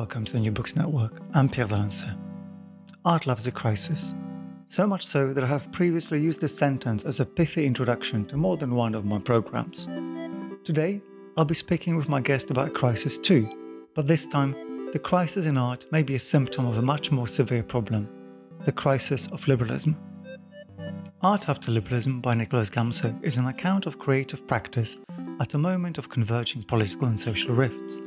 Welcome to the New Books Network. I'm Pierre d'Alancaisez. Art loves a crisis. So much so that I have previously used this sentence as a pithy introduction to more than one of my programs. Today, I'll be speaking with my guest about crisis too, but this time, the crisis in art may be a symptom of a much more severe problem the crisis of liberalism. Art After Liberalism by Nicholas Gamso is an account of creative practice at a moment of converging political and social rifts.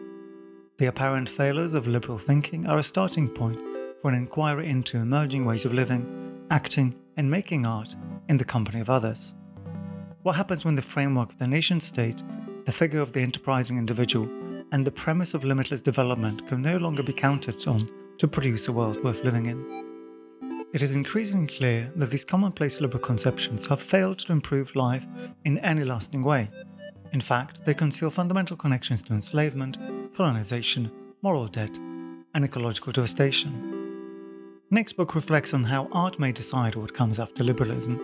The apparent failures of liberal thinking are a starting point for an inquiry into emerging ways of living, acting, and making art in the company of others. What happens when the framework of the nation state, the figure of the enterprising individual, and the premise of limitless development can no longer be counted on to produce a world worth living in? It is increasingly clear that these commonplace liberal conceptions have failed to improve life in any lasting way. In fact, they conceal fundamental connections to enslavement, colonization, moral debt, and ecological devastation. Nick's book reflects on how art may decide what comes after liberalism.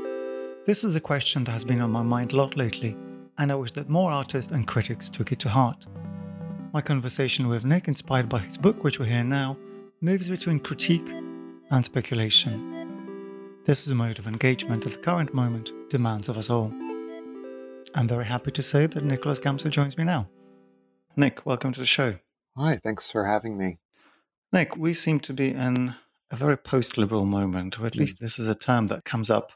This is a question that has been on my mind a lot lately, and I wish that more artists and critics took it to heart. My conversation with Nick, inspired by his book, which we hear now, moves between critique and speculation. This is a mode of engagement that the current moment demands of us all. I'm very happy to say that Nicholas Gamso joins me now. Nick, welcome to the show. Hi, thanks for having me. Nick, we seem to be in a very post liberal moment, or at least this is a term that comes up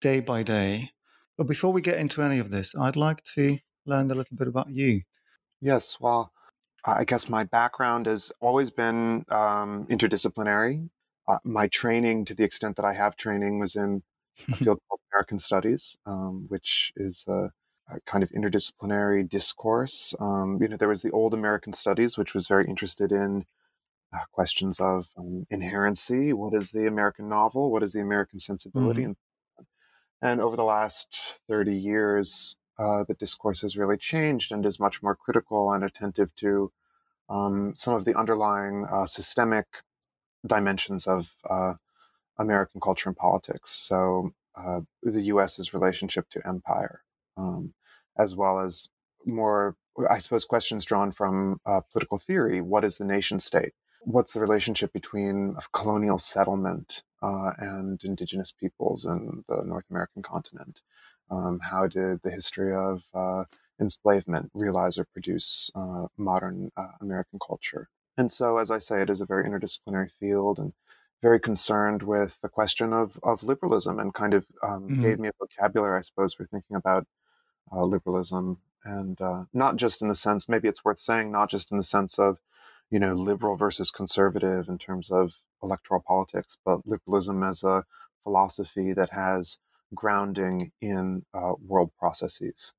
day by day. But before we get into any of this, I'd like to learn a little bit about you. Yes, well, I guess my background has always been um, interdisciplinary. Uh, my training, to the extent that I have training, was in a field called American Studies, um, which is a, a, kind of interdisciplinary discourse. Um, you know, there was the old American Studies, which was very interested in uh, questions of um, inherency. What is the American novel? What is the American sensibility? Mm-hmm. And, and over the last 30 years, uh, the discourse has really changed and is much more critical and attentive to um, some of the underlying uh, systemic dimensions of uh, American culture and politics. So uh, the U.S.'s relationship to empire, um, as well as more, I suppose, questions drawn from uh, political theory. What is the nation state? What's the relationship between colonial settlement uh, and indigenous peoples in the North American continent? Um, how did the history of uh, enslavement realize or produce uh, modern uh, American culture? And so, as I say, it is a very interdisciplinary field and very concerned with the question of, of liberalism and kind of um, mm-hmm. gave me a vocabulary, I suppose, for thinking about uh, liberalism. And uh, not just in the sense, maybe it's worth saying, not just in the sense of, you know, liberal versus conservative in terms of electoral politics, but liberalism as a philosophy that has grounding in uh, world processes.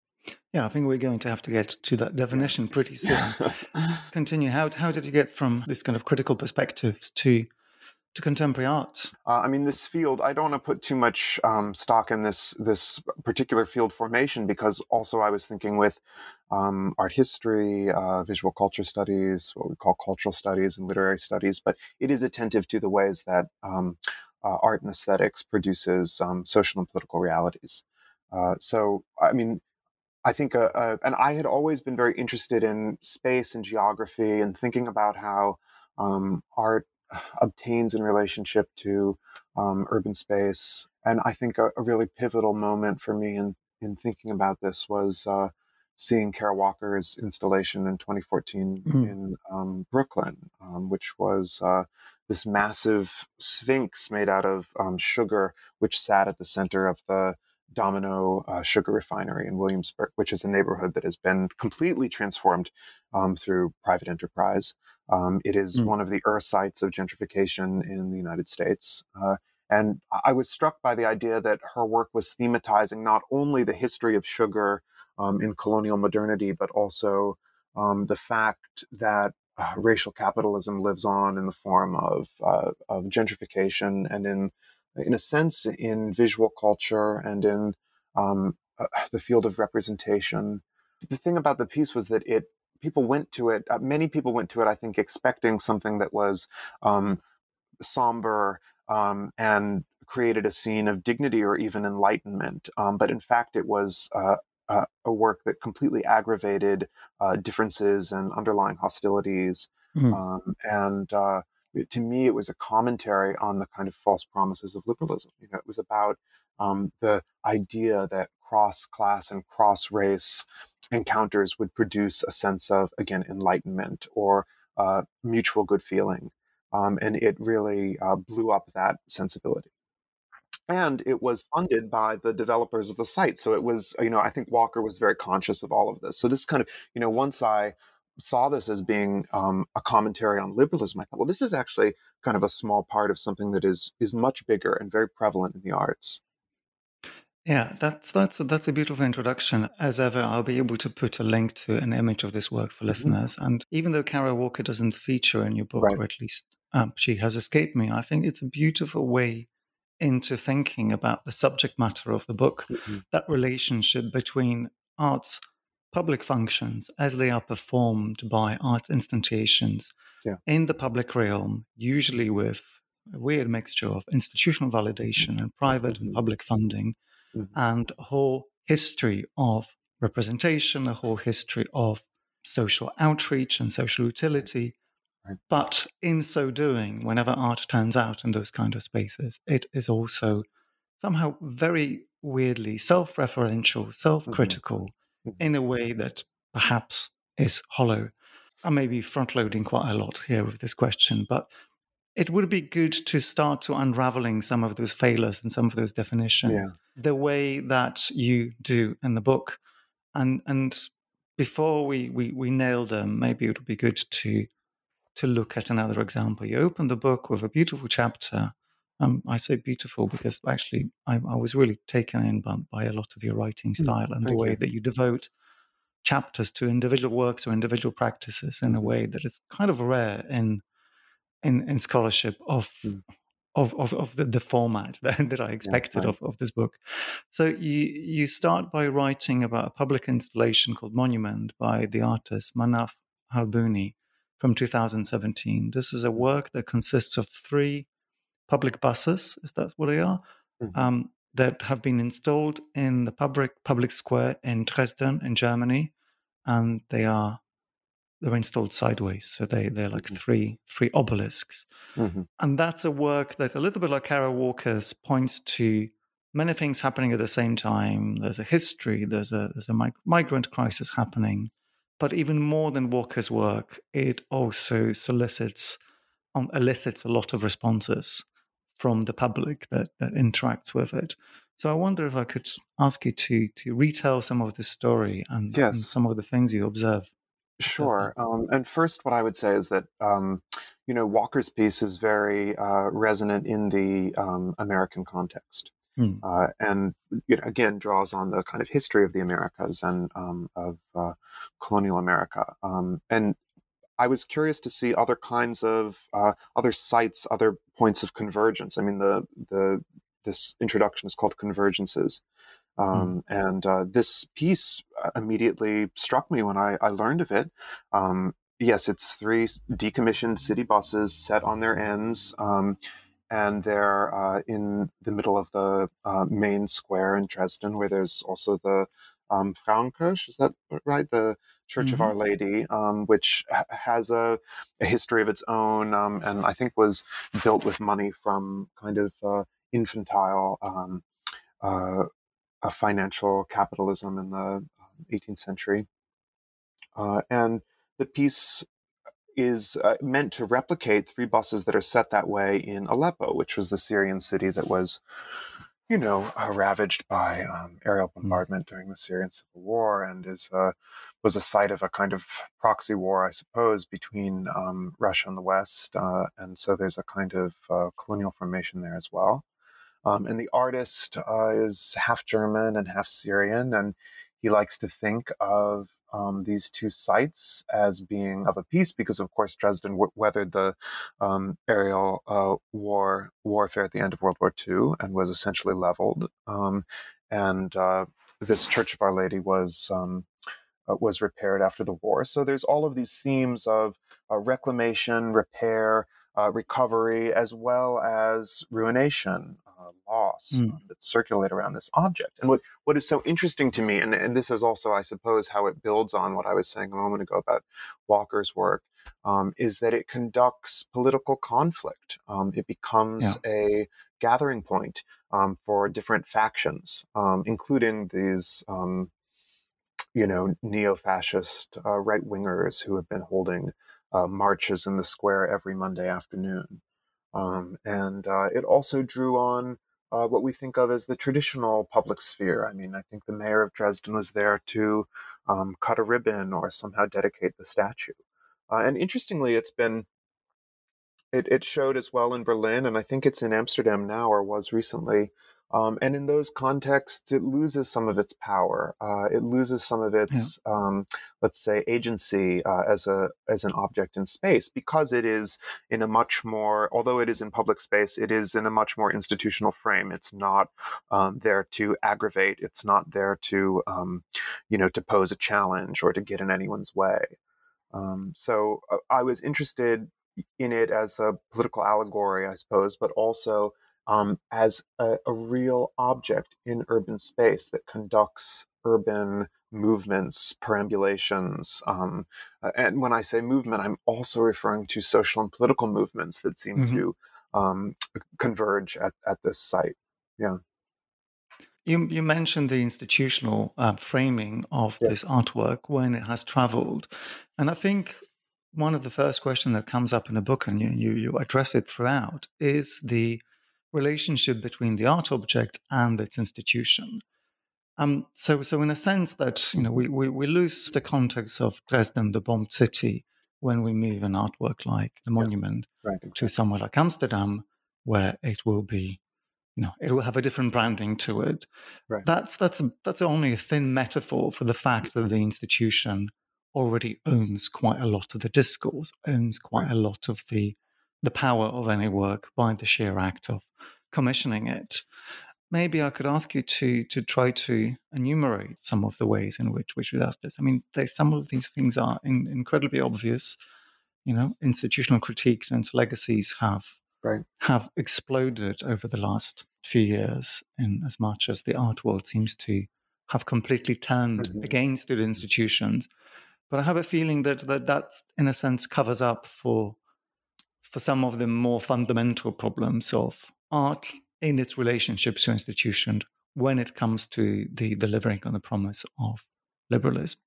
Yeah, I think we're going to have to get to that definition pretty soon. Continue. How how did you get from this kind of critical perspectives to to contemporary art? Uh, I mean, this field. I don't want to put too much um, stock in this this particular field formation because also I was thinking with um, art history, uh, visual culture studies, what we call cultural studies and literary studies. But it is attentive to the ways that um, uh, art and aesthetics produces um, social and political realities. Uh, so, I mean I think, uh, uh, and I had always been very interested in space and geography and thinking about how um, art obtains in relationship to um, urban space. And I think a, a, really pivotal moment for me in, in thinking about this was uh, seeing Kara Walker's installation in 2014 mm-hmm. in um, Brooklyn, um, which was uh, this massive sphinx made out of um, sugar, which sat at the center of the Domino uh, Sugar Refinery in Williamsburg, which is a neighborhood that has been completely transformed um, through private enterprise. Um, it is mm. one of the Ur sites of gentrification in the United States. Uh, And I was struck by the idea that her work was thematizing not only the history of sugar um, in colonial modernity, but also um, the fact that uh, racial capitalism lives on in the form of, uh, of gentrification and in in a sense in visual culture and in um, uh, the field of representation. The thing about the piece was that it people went to it. Uh, many people went to it, I think, expecting something that was um, somber um, and created a scene of dignity or even enlightenment. Um, but in fact, it was uh, uh, a work that completely aggravated uh, differences and underlying hostilities. Mm-hmm. Um, and uh, to me, it was a commentary on the kind of false promises of liberalism. You know, it was about um, the idea that cross class and cross race encounters would produce a sense of, again, enlightenment or uh, mutual good feeling. Um, and it really uh, blew up that sensibility. And it was funded by the developers of the site. So it was, you know, I think Walker was very conscious of all of this. So this kind of, you know, once I saw this as being um, a commentary on liberalism, I thought, well, this is actually kind of a small part of something that is is much bigger and very prevalent in the arts. Yeah, that's that's a, that's a beautiful introduction. As ever, I'll be able to put a link to an image of this work for mm-hmm. listeners. And even though Kara Walker doesn't feature in your book, right. or at least um, she has escaped me, I think it's a beautiful way into thinking about the subject matter of the book. Mm-hmm. That relationship between arts public functions as they are performed by arts instantiations yeah. in the public realm, usually with a weird mixture of institutional validation and private mm-hmm. and public funding, mm-hmm. and a whole history of representation, a whole history of social outreach and social utility. Right. But in so doing, whenever art turns out in those kind of spaces, it is also somehow very weirdly self referential, self critical, mm-hmm. in a way that perhaps is hollow. I may be front loading quite a lot here with this question, but it would be good to start to unraveling some of those failures and some of those definitions yeah. the way that you do in the book. And and before we, we, we nail them, maybe it would be good to to look at another example. You open the book with a beautiful chapter. Um, I say beautiful because actually I, I was really taken in by, by, a lot of your writing hmm, style mm, and the way you. that you devote chapters to individual works or individual practices in a way that is kind of rare in in, in scholarship of mm. of, of, of the, the format that, that I expected yeah, of, of this book. So you you start by writing about a public installation called Monument by the artist Manaf Halbouni from 2017. This is a work that consists of three public buses, is that what they are, mm-hmm. um, that have been installed in the public public square in Dresden, in Germany, and they are they're installed sideways, so they they're like mm-hmm. three three obelisks, mm-hmm. and that's a work that a little bit like Kara Walker's points to many things happening at the same time. There's a history, there's a there's a mig- migrant crisis happening, but even more than Walker's work, it also solicits, um, elicits a lot of responses from the public that, that interacts with it. So I wonder if I could ask you to to retell some of the story and, yes. and some of the things you observe. Sure. Um, and first, what I would say is that um, you know Walker's piece is very uh, resonant in the um, American context. Mm. Uh, and you know, again draws on the kind of history of the Americas and um, of uh, colonial America. Um, and I was curious to see other kinds of uh, other sites, other points of convergence. I mean, the the this introduction is called convergences. Hmm. Um, mm. And uh, this piece uh, immediately struck me when I, I learned of it. Um, yes, it's three decommissioned city buses set on their ends. Um, and they're uh, in the middle of the uh, main square in Dresden, where there's also the um, Frauenkirche. Is that right? The Church mm-hmm. of Our Lady, um, which ha- has a, a, history of its own, um, and I think was built with money from kind of uh, infantile um, uh, financial capitalism in the 18th um, century. Uh, and the piece is uh, meant to replicate three buses that are set that way in Aleppo, which was the Syrian city that was, you know, uh, ravaged by um, aerial hmm. bombardment during the Syrian civil war, and is uh, was a site of a kind of proxy war, I suppose, between um, Russia and the West. Uh, and so there's a kind of uh, colonial formation there as well. Um, and the artist uh, is half German and half Syrian, and he likes to think of um, these two sites as being of a piece because, of course, Dresden w- weathered the um, aerial uh, war warfare at the end of World War II and was essentially leveled. Um, and uh, this Church of Our Lady was um, uh, was repaired after the war. So there's all of these themes of uh, reclamation, repair, uh, recovery, as well as ruination, uh, loss mm. that circulate around this object. And what, what is so interesting to me, and, and this is also, I suppose, how it builds on what I was saying a moment ago about Walker's work, um, is that it conducts political conflict. Um, it becomes yeah. a gathering point um, for different factions, um, including these um, you know, neo-fascist uh, right wingers who have been holding uh, marches in the square every Monday afternoon. Um, and uh, it also drew on uh, what we think of as the traditional public sphere. I mean, I think the mayor of Dresden was there to um, cut a ribbon or somehow dedicate the statue. Uh, and interestingly, it's been it, it showed as well in Berlin, and I think it's in Amsterdam now or was recently. Um, and in those contexts, it loses some of its power. Uh, it loses some of its, yeah. um, let's say, agency uh, as a as an object in space because it is in a much more, although it is in public space, it is in a much more institutional frame. It's not um, there to aggravate. It's not there to, um, you know, to pose a challenge or to get in anyone's way. Um, so uh, I was interested in it as a political allegory, I suppose, but also um, as a, a, real object in urban space that conducts urban movements, perambulations. Um, uh, and when I say movement, I'm also referring to social and political movements that seem mm-hmm. to um, converge at, at this site. Yeah. You, you mentioned the institutional uh, framing of yes. this artwork when it has traveled. And I think one of the first questions that comes up in the book, and you, you, you address it throughout, is the relationship between the art object and its institution. Um, so, so in a sense that you know we, we, we lose the context of Dresden, the bombed city, when we move an artwork like the monument right, to somewhere like Amsterdam, where it will be, you know, it will have a different branding to it. Right. That's that's that's only a thin metaphor for the fact that the institution already owns quite a lot of the discourse, owns quite a lot of the the power of any work by the sheer act of commissioning it. Maybe I could ask you to to try to enumerate some of the ways in which which ask this. I mean, they, some of these things are in, incredibly obvious. You know, institutional critique and legacies have right. have exploded over the last few years, in as much as the art world seems to have completely turned mm-hmm. against the institutions. But I have a feeling that that that in a sense covers up for for some of the more fundamental problems of art in its relationship to institutions when it comes to the delivering on the promise of liberalism.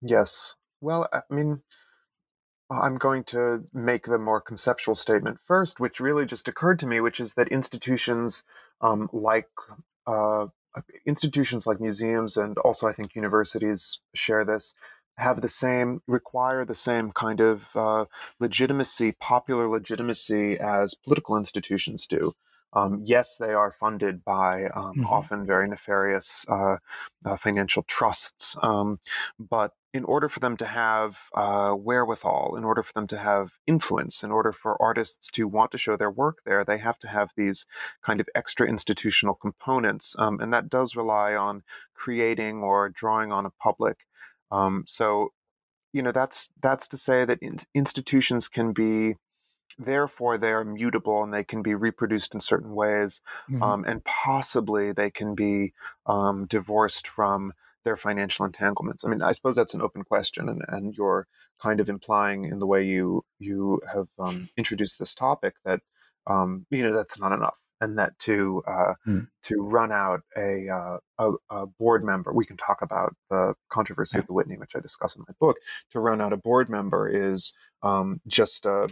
Yes. Well, I mean, I'm going to make the more conceptual statement first, which really just occurred to me, which is that institutions um, like uh, institutions like museums and also I think universities share this have the same require the same kind of uh, legitimacy, popular legitimacy as political institutions do. Um, yes, they are funded by um, mm-hmm. often very nefarious uh, uh, financial trusts, um, but in order for them to have uh, wherewithal, in order for them to have influence, in order for artists to want to show their work there, they have to have these kind of extra institutional components, um, and that does rely on creating or drawing on a public. Um, so, you know, that's that's to say that in- institutions can be therefore they are mutable and they can be reproduced in certain ways mm-hmm. um, and possibly they can be um, divorced from their financial entanglements i mean i suppose that's an open question and, and you're kind of implying in the way you you have um, introduced this topic that um, you know that's not enough and that to uh, mm. to run out a, uh, a, a board member, we can talk about the controversy yeah. of the Whitney, which I discuss in my book. To run out a board member is um, just a,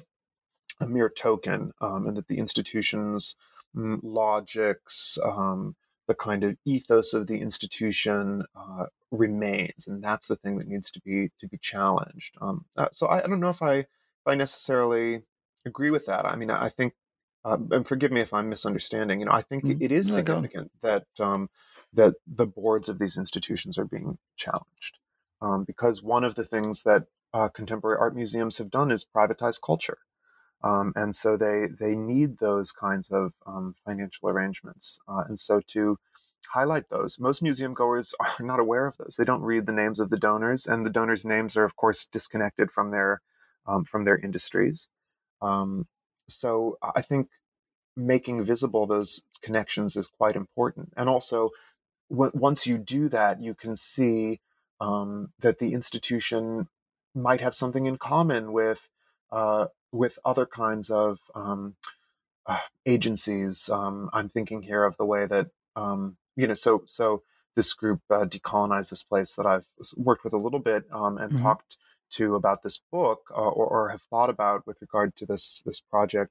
a mere token, um, and that the institution's mm, logics, um, the kind of ethos of the institution uh, remains, and that's the thing that needs to be to be challenged. Um, uh, so I, I, don't know if I if I necessarily agree with that. I mean, I think uh, and forgive me if I'm misunderstanding. You know, I think mm. it is no, significant that um, that the boards of these institutions are being challenged, um, because one of the things that uh, contemporary art museums have done is privatize culture, um, and so they they need those kinds of um, financial arrangements, uh, and so to highlight those. Most museum goers are not aware of those. They don't read the names of the donors, and the donors' names are, of course, disconnected from their um, from their industries. Um, so I think making visible those connections is quite important. And also, w- once you do that, you can see um, that the institution might have something in common with uh, with other kinds of um, uh, agencies. Um, I'm thinking here of the way that um, you know. So so this group uh, decolonize this place that I've worked with a little bit um, and mm-hmm. talked to about this book uh, or, or, have thought about with regard to this this project.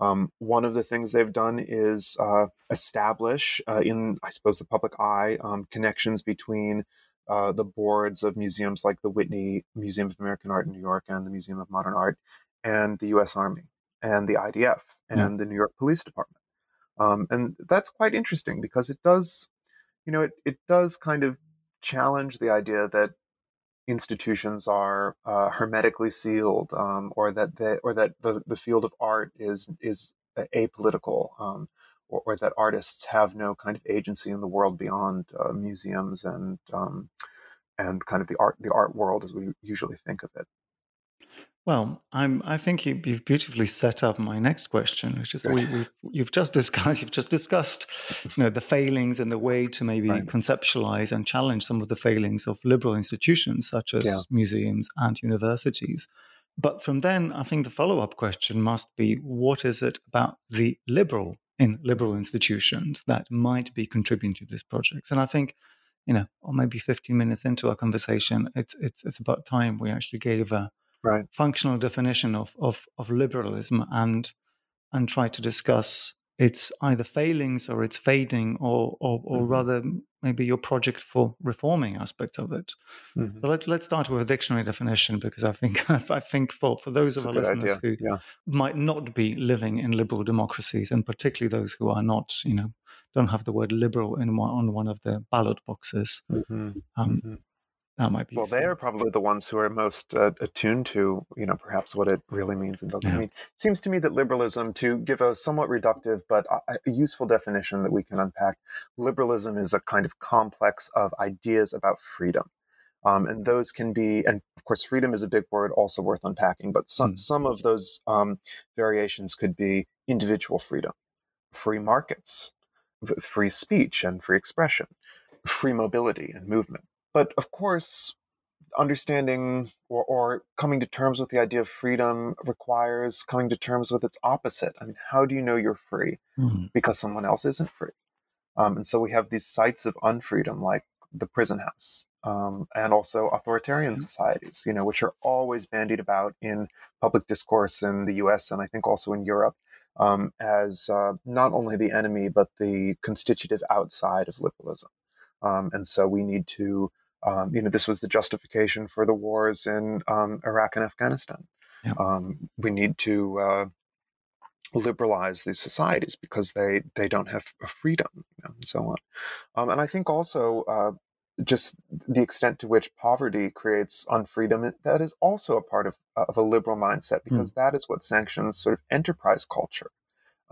Um, one of the things they've done is uh, establish uh, in, I suppose, the public eye um, connections between uh, the boards of museums like the Whitney Museum of American Art in New York and the Museum of Modern Art, and the U.S. Army and the IDF and yeah. the New York Police Department. Um, and that's quite interesting because it does, you know, it, it does kind of challenge the idea that institutions are uh, hermetically sealed, um, or that they, or that the, the field of art is is apolitical, um, or, or, that artists have no kind of agency in the world beyond uh, museums and um, and kind of the art the art world as we usually think of it. Well, I'm. I think you, have beautifully set up my next question, which is we, have you've just discussed. You've just discussed, you know, the failings and the way to maybe right. conceptualize and challenge some of the failings of liberal institutions such as yeah. museums and universities. But from then, I think the follow-up question must be: What is it about the liberal in liberal institutions that might be contributing to this project? And I think, you know, or maybe 15 minutes into our conversation, it's it's it's about time we actually gave a right. functional definition of, of, of liberalism and and try to discuss its either failings or its fading or or, or mm-hmm. rather maybe your project for reforming aspects of it. Mm-hmm. But let, let's start with a dictionary definition because I think I think for, for those That's of our listeners idea. who yeah. might not be living in liberal democracies and particularly those who are not, you know, don't have the word liberal in one, on one of the ballot boxes. Mm-hmm. Um, mm-hmm. That might be. Well, useful. they are probably the ones who are most uh, attuned to, you know, perhaps what it really means and doesn't yeah. mean. It seems to me that liberalism, to give a somewhat reductive but a, a useful definition that we can unpack, liberalism is a kind of complex of ideas about freedom. Um, and those can be, and of course, freedom is a big word, also worth unpacking. But some mm. some of those um, variations could be individual freedom, free markets, free speech and free expression, free mobility and movement. But of course, understanding or, or, coming to terms with the idea of freedom requires coming to terms with its opposite. I mean, how do you know you're free? Mm-hmm. Because someone else isn't free. Um, and so we have these sites of unfreedom, like the prison house, um, and also authoritarian mm-hmm. societies, you know, which are always bandied about in public discourse in the U.S. and I think also in Europe um, as uh, not only the enemy but the constitutive outside of liberalism. Um, and so we need to um, you know, this was the justification for the wars in um, Iraq and Afghanistan. Yeah. Um, we need to uh, liberalize these societies because they they don't have freedom, you know, and so on. Um, and I think also uh, just the extent to which poverty creates unfreedom that is also a part of of a liberal mindset hmm. because mm. that is what sanctions sort of enterprise culture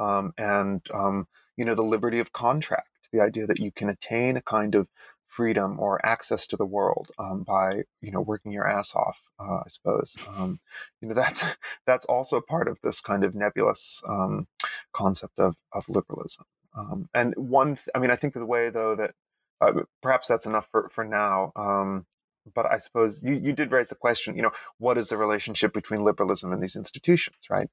um, and um, you know the liberty of contract, the idea that you can attain a kind of freedom or access to the world um, by you know working your ass off uh, i suppose um, you know that's that's also part of this kind of nebulous um, concept of, of liberalism um, and one th- i mean i think the way though that uh, perhaps that's enough for, for now um, but I suppose you, you did raise the question, you know, what is the relationship between liberalism and these institutions, right?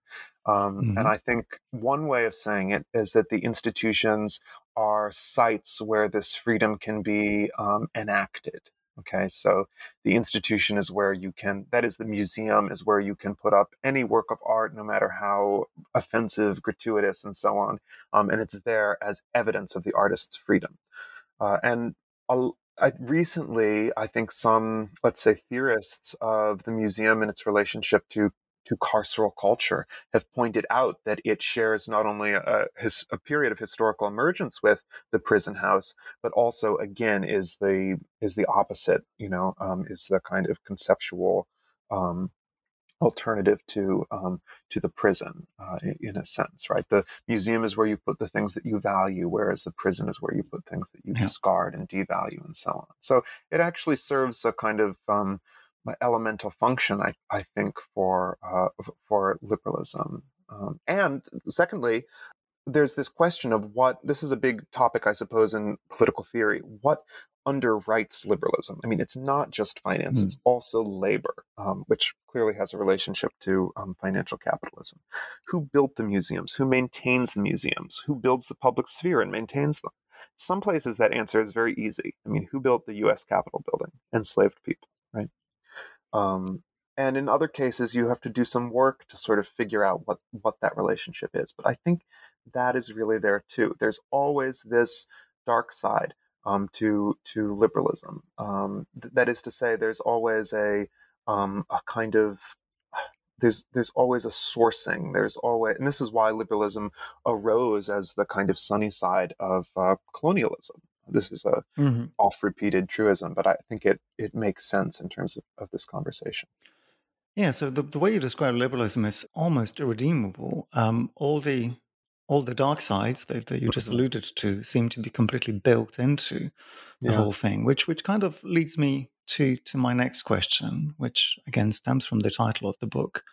Um, mm-hmm. And I think one way of saying it is that the institutions are sites where this freedom can be um, enacted. Okay, so the institution is where you can, that is, the museum is where you can put up any work of art, no matter how offensive, gratuitous, and so on. Um, and it's there as evidence of the artist's freedom. Uh, and I, recently, I think some, let's say, theorists of the museum and its relationship to to carceral culture have pointed out that it shares not only a, his, a period of historical emergence with the prison house, but also again is the is the opposite. You know, um, is the kind of conceptual um, alternative to um, to the prison uh, in, a sense, right? The museum is where you put the things that you value, whereas the prison is where you put things that you yeah. discard and devalue and so on. So it actually serves a kind of elemental function, I, I think, for uh, for liberalism. Um, and secondly, there's this question of what this is a big topic, I suppose, in political theory. What underwrites liberalism? I mean, it's not just finance; mm. it's also labor, um, which clearly has a relationship to um, financial capitalism. Who built the museums? Who maintains the museums? Who builds the public sphere and maintains them? Some places that answer is very easy. I mean, who built the U.S. Capitol building? Enslaved people, right? Um, and in other cases, you have to do some work to sort of figure out what what that relationship is. But I think that is really there too. There's always this dark side um, to to liberalism. Um, th- that is to say, there's always a um, a kind of there's there's always a sourcing. There's always, and this is why liberalism arose as the kind of sunny side of uh, colonialism. This is a mm-hmm. oft repeated truism, but I think it it makes sense in terms of, of this conversation. Yeah, so the, the way you describe liberalism is almost irredeemable. Um, all the all the dark sides that, that you just mm-hmm. alluded to seem to be completely built into the yeah. whole thing, which which kind of leads me to to my next question, which again stems from the title of the book.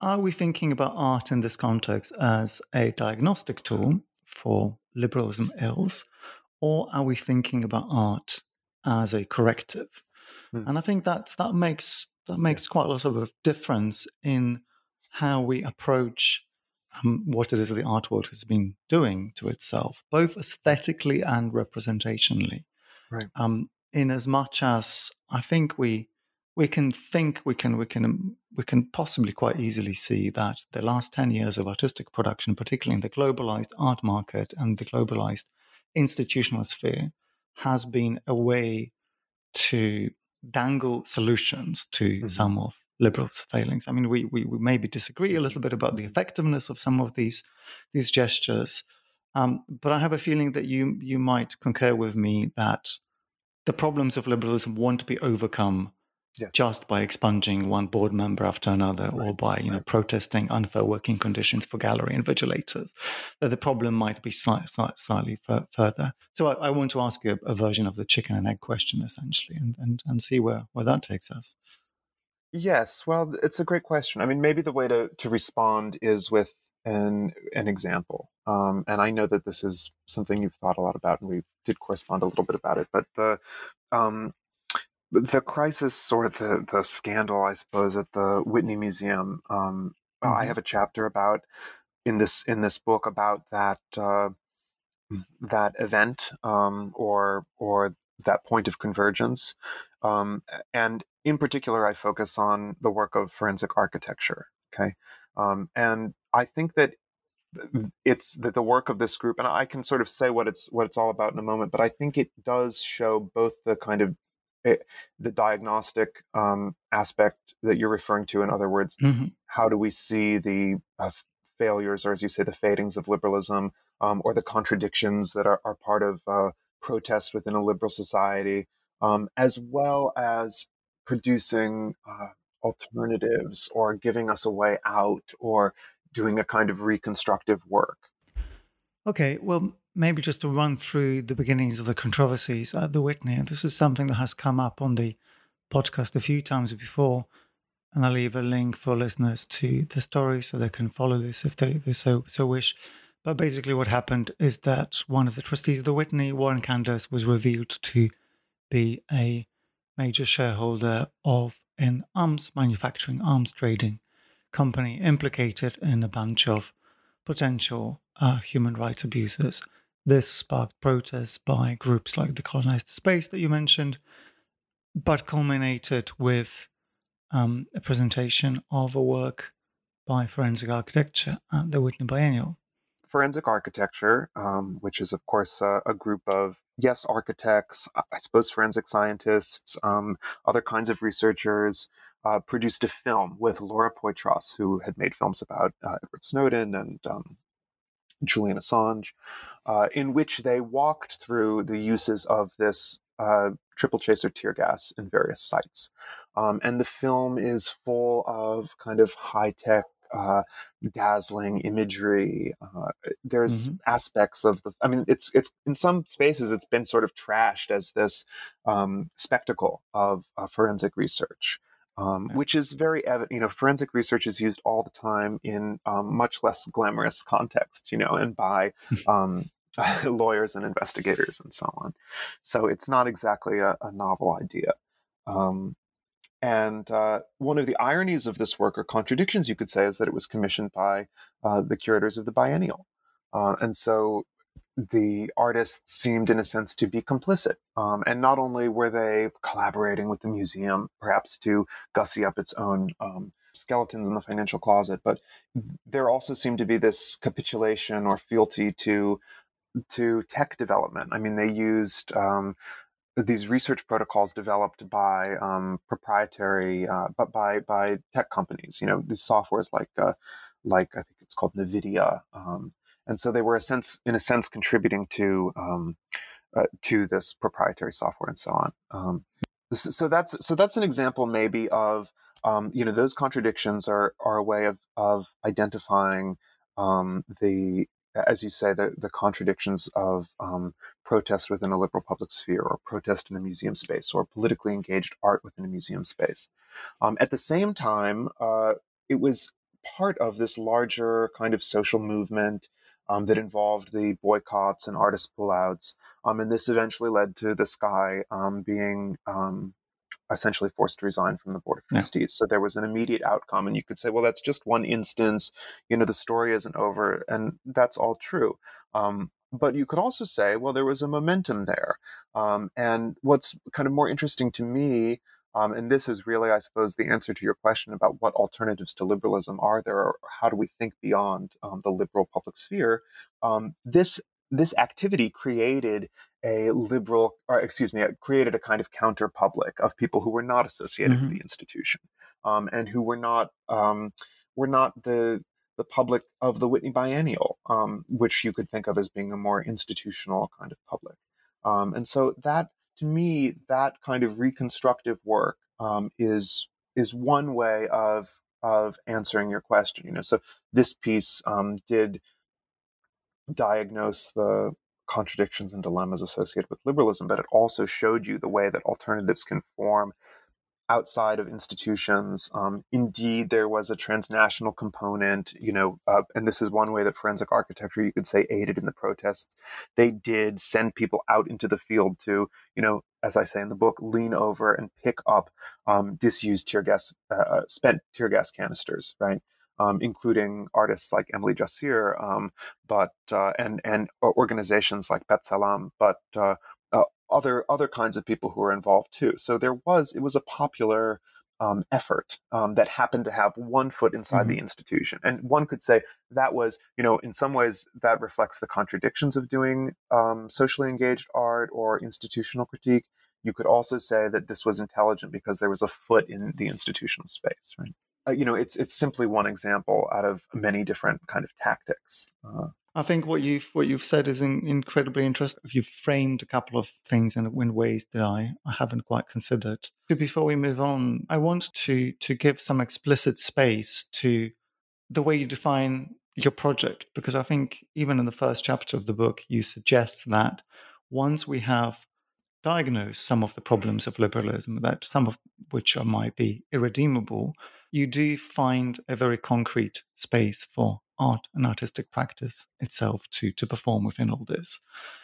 Are we thinking about art in this context as a diagnostic tool for liberalism ills, or are we thinking about art as a corrective? Hmm. And I think that that makes that makes quite a lot of a difference in how we approach um, what it is that the art world has been doing to itself, both aesthetically and representationally. Right. Um, in as much as I think we we can think we can we can we can possibly quite easily see that the last 10 years of artistic production particularly in the globalized art market and the globalized institutional sphere has been a way to dangle solutions to mm-hmm. some of liberals' failings. I mean, we, we, we maybe disagree a little bit about the effectiveness of some of these these gestures, um, but I have a feeling that you you might concur with me that the problems of liberalism won't be overcome just by expunging one board member after another right. or by you know protesting unfair working conditions for gallery invigilators. That the problem might be slightly, slightly further. So I, I, want to ask you a, a, version of the chicken and egg question essentially, and, and, and see where, where that takes us. Yes, well, it's a great question. I mean, maybe the way to, to respond is with an an example. Um, and I know that this is something you've thought a lot about, and we did correspond a little bit about it. But the um, the crisis or the the scandal, I suppose, at the Whitney Museum. Um, mm-hmm. I have a chapter about in this in this book about that uh, that event um, or or that point of convergence. Um, and in particular, I focus on the work of forensic architecture. Okay, um, and I think that it's that the work of this group, and I can sort of say what it's what it's all about in a moment. But I think it does show both the kind of it, eh, the diagnostic um, aspect that you're referring to. In other words, mm-hmm. how do we see the uh, failures, or as you say, the fadings of liberalism, um, or the contradictions that are, are part of uh, protests within a liberal society, um, as well as producing uh, alternatives or giving us a way out or doing a kind of reconstructive work. Okay, well, maybe just to run through the beginnings of the controversies at the Whitney, this is something that has come up on the podcast a few times before, and I'll leave a link for listeners to the story so they can follow this if they, they so so wish. But basically, what happened is that one of the trustees of the Whitney, Warren Kanders, was revealed to be a major shareholder of an arms manufacturing, arms trading company implicated in a bunch of potential uh, human rights abuses. This sparked protests by groups like the Colonized Space that you mentioned, but culminated with um, a presentation of a work by Forensic Architecture at the Whitney Biennial. Forensic architecture, um, which is, of course, uh, a group of, yes, architects, I suppose forensic scientists, um, other kinds of researchers, uh, produced a film with Laura Poitras, who had made films about uh, Edward Snowden and um, Julian Assange, uh, in which they walked through the uses of this uh, triple chaser tear gas in various sites. Um, and the film is full of kind of high tech, uh, dazzling imagery. Uh, there's mm-hmm. aspects of the. I mean, it's it's in some spaces it's been sort of trashed as this um, spectacle of uh, forensic research. Um, which is very evident. You know, forensic research is used all the time in um, much less glamorous contexts. You know, and by um, lawyers and investigators and so on. So it's not exactly a, a novel idea. Um, and uh, one of the ironies of this work, or contradictions you could say, is that it was commissioned by uh, the curators of the biennial. Uh, and so the artists seemed, in a sense, to be complicit. Um, and not only were they collaborating with the museum, perhaps to gussy up its own um, skeletons in the financial closet, but there also seemed to be this capitulation or fealty to to tech development. I mean, they used um, these research protocols developed by um, proprietary, uh, but by by tech companies. You know, these softwares like uh, like I think it's called NVIDIA, um, and so they were a sense, in a sense, contributing to um, uh, to this proprietary software and so on. Um, so, so, that's so that's an example maybe of um, you know those contradictions are are a way of of identifying um, the as you say, the, the contradictions of um, protest within a liberal public sphere or protest in a museum space or politically engaged art within a museum space. Um, at the same time, uh, it was part of this larger kind of social movement um, that involved the boycotts and artist pullouts. Um, and this eventually led to this guy um, being um, essentially forced to resign from the board of trustees. Yeah. So there was an immediate outcome, and you could say, well, that's just one instance. You know, the story isn't over, and that's all true. Um, but you could also say, well, there was a momentum there. Um, and what's kind of more interesting to me, um, and this is really, I suppose, the answer to your question about what alternatives to liberalism are there, or how do we think beyond um, the liberal public sphere. Um, this this activity created a liberal, or excuse me, created a kind of counter public of people who were not associated mm-hmm. with the institution um, and who were not um, were not the the public of the Whitney Biennial, um, which you could think of as being a more institutional kind of public. Um, and so that, to me, that kind of reconstructive work um, is is one way of of answering your question. You know, so this piece um, did diagnose the contradictions and dilemmas associated with liberalism, but it also showed you the way that alternatives can form outside of institutions. Um, indeed, there was a transnational component, you know, uh, and this is one way that forensic architecture, you could say, aided in the protests. They did send people out into the field to, you know, as I say in the book, lean over and pick up um, disused tear gas, uh, uh spent tear gas canisters, right? um, including artists like Emily Jacir, um, but uh, and and organizations like B'Tselem, but uh, uh, other other kinds of people who were involved too. So there was it was a popular um, effort um, that happened to have one foot inside mm-hmm. the institution, and one could say that was you know in some ways that reflects the contradictions of doing um, socially engaged art or institutional critique. You could also say that this was intelligent because there was a foot in the institutional space, right? uh, you know, it's it's simply one example out of many different kind of tactics. Uh, I think what you've what you've said is in, incredibly interesting. You've framed a couple of things in, in ways that I, I haven't quite considered. Before we move on, I want to to give some explicit space to the way you define your project, because I think even in the first chapter of the book, you suggest that once we have diagnosed some of the problems of liberalism, that some of which are, might be irredeemable, you do find a very concrete space for art and artistic practice itself to to perform within all this.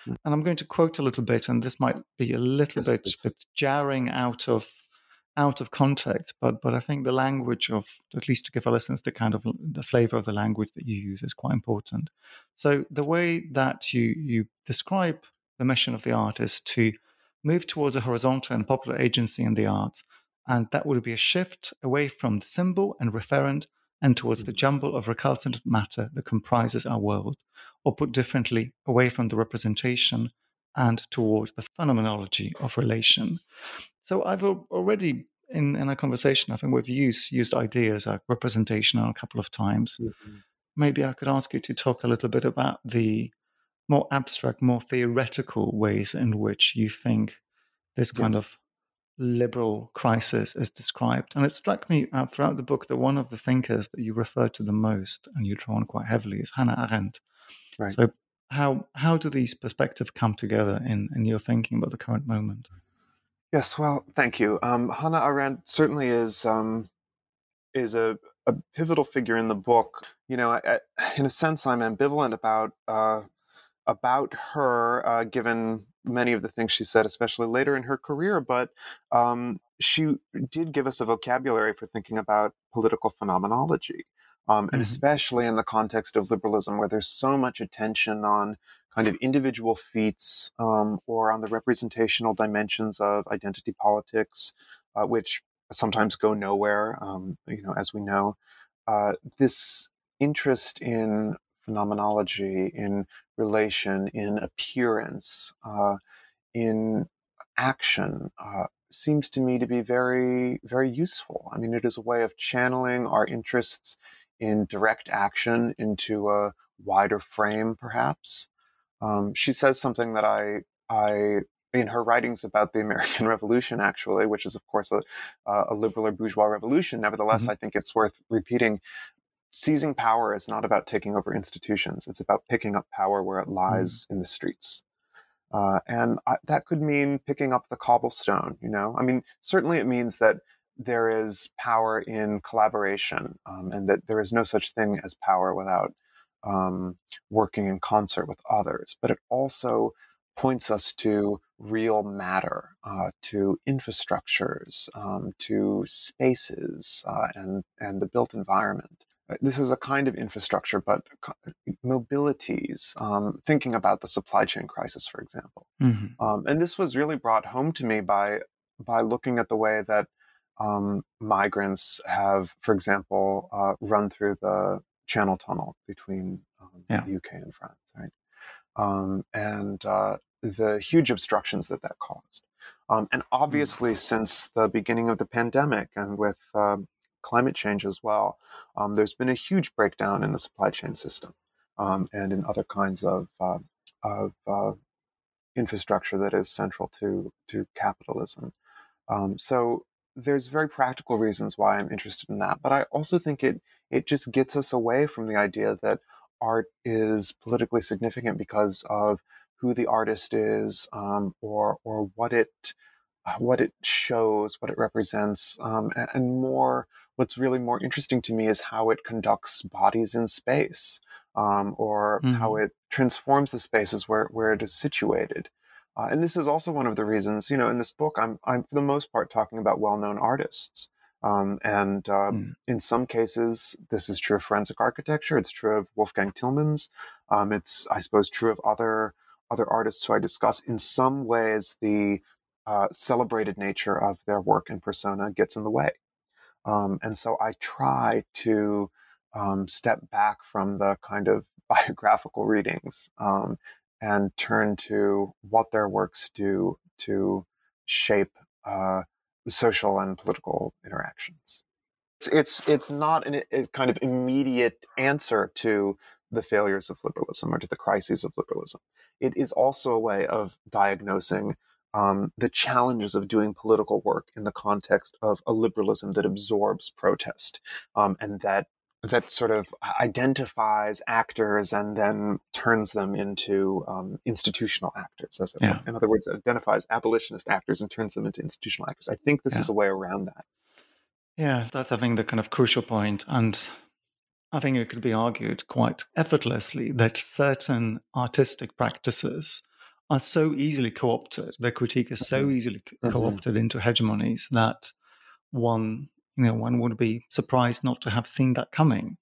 Mm. And I'm going to quote a little bit, and this might be a little yes, bit, bit jarring out of out of context, but but I think the language of at least to give our listeners the kind of the flavor of the language that you use is quite important. So the way that you you describe the mission of the art is to move towards a horizontal and popular agency in the arts and that would be a shift away from the symbol and referent and towards the mm. jumble of recalcitrant matter that comprises our world, or put differently, away from the representation and towards the phenomenology of relation. So I've already in, in our conversation, I think we've used used ideas like representation a couple of times. Mm-hmm. Maybe I could ask you to talk a little bit about the more abstract, more theoretical ways in which you think this kind yes. of liberal crisis is described. And it struck me uh, throughout the book that one of the thinkers that you refer to the most and you draw on quite heavily is Hannah Arendt. Right. So how how do these perspectives come together in, in your thinking about the current moment? Yes, well, thank you. Um, Hannah Arendt certainly is um, is a, a, pivotal figure in the book. You know, I, I, in a sense, I'm ambivalent about uh, about her, uh, given many of the things she said, especially later in her career. But um, she did give us a vocabulary for thinking about political phenomenology. Um, and mm-hmm. especially in the context of liberalism, where there's so much attention on kind of individual feats um, or on the representational dimensions of identity politics, uh, which sometimes go nowhere, um, you know, as we know. Uh, this interest in phenomenology, in relation, in appearance, uh, in action, uh, seems to me to be very, very useful. I mean, it is a way of channeling our interests in direct action into a wider frame, perhaps. Um, she says something that I, I, in her writings about the American Revolution, actually, which is, of course, a, a liberal or bourgeois revolution. Nevertheless, mm-hmm. I think it's worth repeating seizing power is not about taking over institutions. It's about picking up power where it mm. lies mm. in the streets. Uh, and I, that could mean picking up the cobblestone, you know? I mean, certainly it means that there is power in collaboration um, and that there is no such thing as power without um, working in concert with others. But it also points us to real matter, uh, to infrastructures, um, to spaces, uh, and, and the built environment. Uh, this is a kind of infrastructure, but mobilities, um, thinking about the supply chain crisis, for example. Mm-hmm. Um, and this was really brought home to me by, by looking at the way that um, migrants have, for example, uh, run through the Channel Tunnel between um, yeah. the UK and France, right? Um, and uh, the huge obstructions that that caused. Um, and mm. obviously, since the beginning of the pandemic and with climate change as well, um, there's been a huge breakdown in the supply chain system um, and in other kinds of, uh, of uh, infrastructure that is central to, to capitalism. Um, so there's very practical reasons why I'm interested in that, but I also think it it just gets us away from the idea that art is politically significant because of who the artist is um, or or what it what it shows, what it represents, um, and, and, more what's really more interesting to me is how it conducts bodies in space um, or mm-hmm. how it transforms the spaces where, where it is situated. Uh, and this is also one of the reasons, you know, in this book, I'm, I'm for the most part talking about well known artists. Um, and uh, mm. in some cases, this is true of forensic architecture. It's true of Wolfgang Tillmans. Um, it's, I suppose, true of other other artists who I discuss. In some ways, the uh, celebrated nature of their work and persona gets in the way. Um, and so I try to um, step back from the kind of biographical readings um, and turn to what their works do to shape uh, social and political interactions. It's, it's, it's not an, a kind of immediate answer to the failures of liberalism or to the crises of liberalism. It is also a way of diagnosing um, the challenges of doing political work in the context of a liberalism that absorbs protest um, and that that sort of identifies actors and then turns them into um, institutional actors. As yeah. in other words, identifies abolitionist actors and turns them into institutional actors. I think this yeah. is a way around that. Yeah, that's I think the kind of crucial point, and I think it could be argued quite effortlessly that certain artistic practices are so easily co-opted. Their critique is so mm-hmm. easily mm-hmm. co-opted into hegemonies that one, you know, one would be surprised not to have seen that coming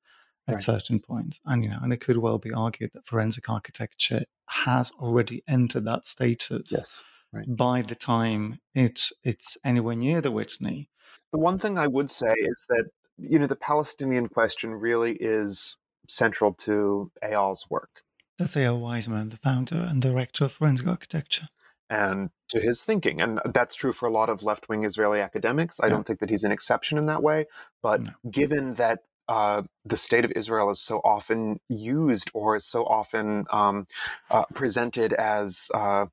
at right. certain points. And you know, and it could well be argued that forensic architecture has already entered that status yes, right. by the time it it's anywhere near the Whitney. The one thing I would say is that you know the Palestinian question really is central to Eyal's work. That's Eyal Weizman, the founder and director of Forensic Architecture. and to his thinking. And that's true for a lot of left wing Israeli academics. I Yeah. don't think that he's an exception in that way. But No. given that uh, the state of Israel is so often used or is so often um, uh, presented as, uh,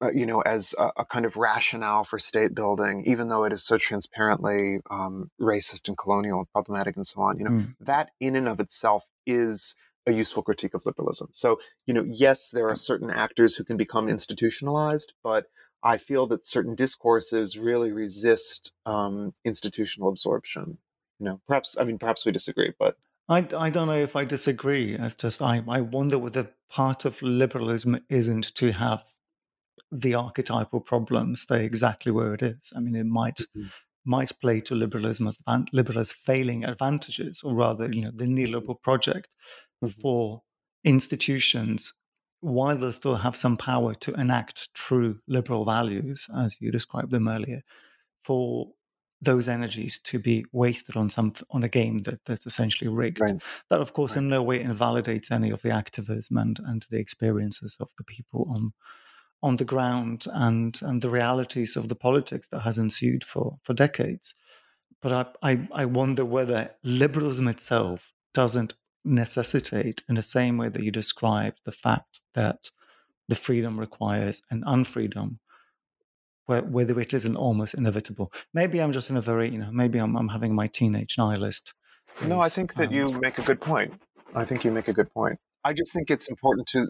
uh, you know, as a, a kind of rationale for state building, even though it is so transparently um, racist and colonial and problematic and so on, you know, Mm. that in and of itself is a useful critique of liberalism. So, you know, yes, there are certain actors who can become institutionalized, but I feel that certain discourses really resist um, institutional absorption. You know, perhaps I mean, perhaps we disagree, but I, I don't know if I disagree. It's just I, I wonder whether part of liberalism isn't to have the archetypal problem stay exactly where it is. I mean, it might Mhm. might play to liberalism as liberals failing advantages, or rather, you know, the neoliberal project Mhm. for institutions, while they still have some power to enact true liberal values, as you described them earlier, for those energies to be wasted on some on a game that, that's essentially rigged. Right. That, of course, Right. in no way invalidates any of the activism and, and the experiences of the people on on the ground and and the realities of the politics that has ensued for for decades. But I I, I wonder whether liberalism itself doesn't necessitate, in the same way that you described, the fact that the freedom requires an unfreedom, whether it isn't almost inevitable. Maybe I'm just in a very, you know, maybe I'm, I'm having my teenage nihilist. no, I think that um, you make a good point. I think you make a good point. I just think it's important to,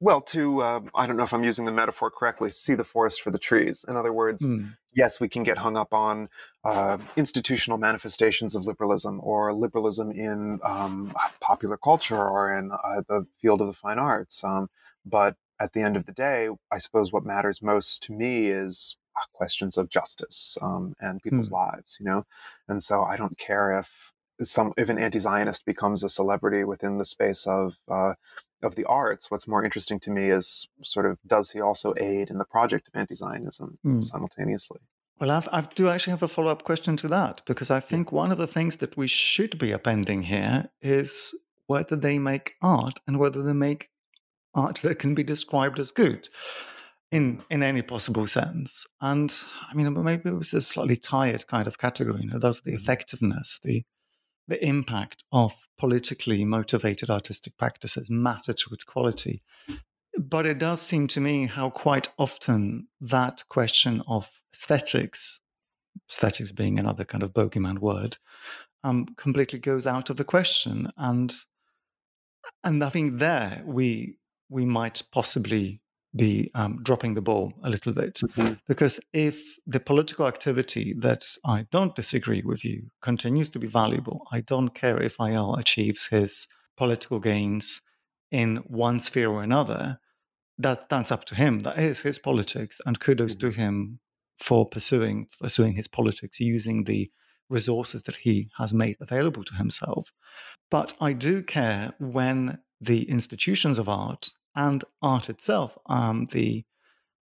well, to uh, I don't know if I'm using the metaphor correctly, see the forest for the trees. In other words, mm, yes, we can get hung up on uh, institutional manifestations of liberalism or liberalism in um, popular culture or in uh, the field of the fine arts. Um, but at the end of the day, I suppose what matters most to me is uh, questions of justice um, and people's Hmm. lives, you know? And so I don't care if some if an anti-Zionist becomes a celebrity within the space of uh, of the arts. What's more interesting to me is sort of does he also aid in the project of anti-Zionism Hmm. simultaneously? Well, I've, I do actually have a follow up question to that because I think one of the things that we should be appending here is whether they make art and whether they make art that can be described as good in in any possible sense. And I mean, maybe it was a slightly tired kind of category. You know, does the Mhm. effectiveness, the the impact of politically motivated artistic practices matter to its quality? But it does seem to me how quite often that question of aesthetics, aesthetics being another kind of bogeyman word, um, completely goes out of the question. And and I think there we we might possibly be um, dropping the ball a little bit because if the political activity that I don't disagree with you continues to be valuable, I don't care if Eyal achieves his political gains in one sphere or another. That that's up to him. That is his politics, and kudos to him for pursuing pursuing his politics using the resources that he has made available to himself. But I do care when the institutions of art and art itself, um, the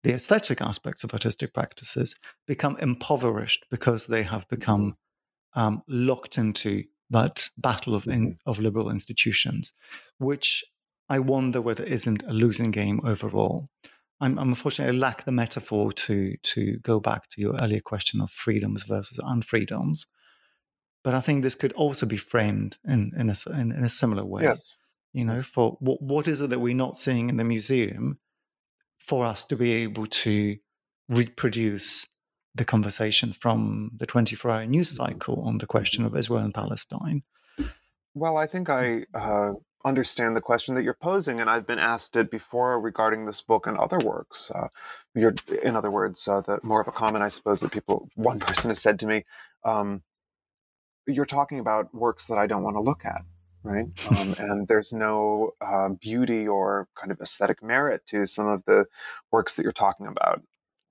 the aesthetic aspects of artistic practices, become impoverished because they have become um, locked into that battle of in, of liberal institutions, which I wonder whether isn't a losing game overall. I'm, I'm unfortunately I lack the metaphor to to go back to your earlier question of freedoms versus unfreedoms, but I think this could also be framed in in a, in, in a similar way. Yes. You know, for what what is it that we're not seeing in the museum for us to be able to reproduce the conversation from the 24 hour news cycle on the question of Israel and Palestine? Well, I think I uh, understand the question that you're posing, and I've been asked it before regarding this book and other works. Uh, you're, in other words, uh, the more of a comment, I suppose, that people, one person has said to me, um, "You're talking about works that I don't want to look at." Right, um, and there's no uh, beauty or kind of aesthetic merit to some of the works that you're talking about.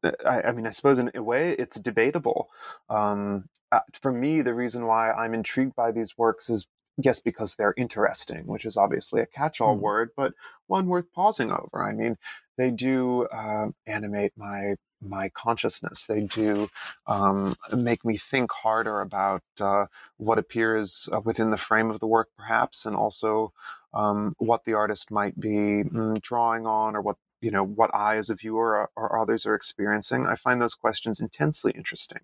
I, I mean, I suppose in a way it's debatable. Um, uh, for me, the reason why I'm intrigued by these works is yes, because they're interesting, which is obviously a catch-all Mm. word, but one worth pausing over. I mean, they do uh, animate my my consciousness. They do um, make me think harder about uh, what appears uh, within the frame of the work, perhaps, and also um, what the artist might be mm, drawing on, or what you know what I as a viewer or, or others are experiencing. I find those questions intensely interesting.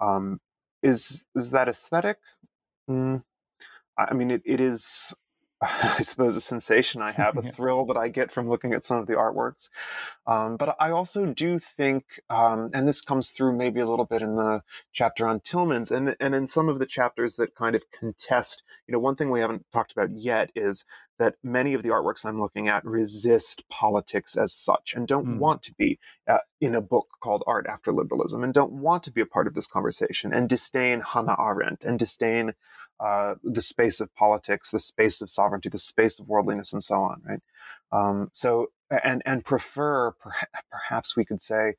Um, is is that aesthetic? Mm, I mean, it, it is I suppose, a sensation I have, a yeah. thrill that I get from looking at some of the artworks. Um, but I also do think, um, and this comes through maybe a little bit in the chapter on Tillmans and, and in some of the chapters that kind of contest, you know, one thing we haven't talked about yet is that many of the artworks I'm looking at resist politics as such and don't mm. want to be uh, in a book called Art After Liberalism and don't want to be a part of this conversation and disdain Hannah Arendt and disdain uh, the space of politics, the space of sovereignty, the space of worldliness, and so on, right? Um, so, and and prefer, perhaps we could say,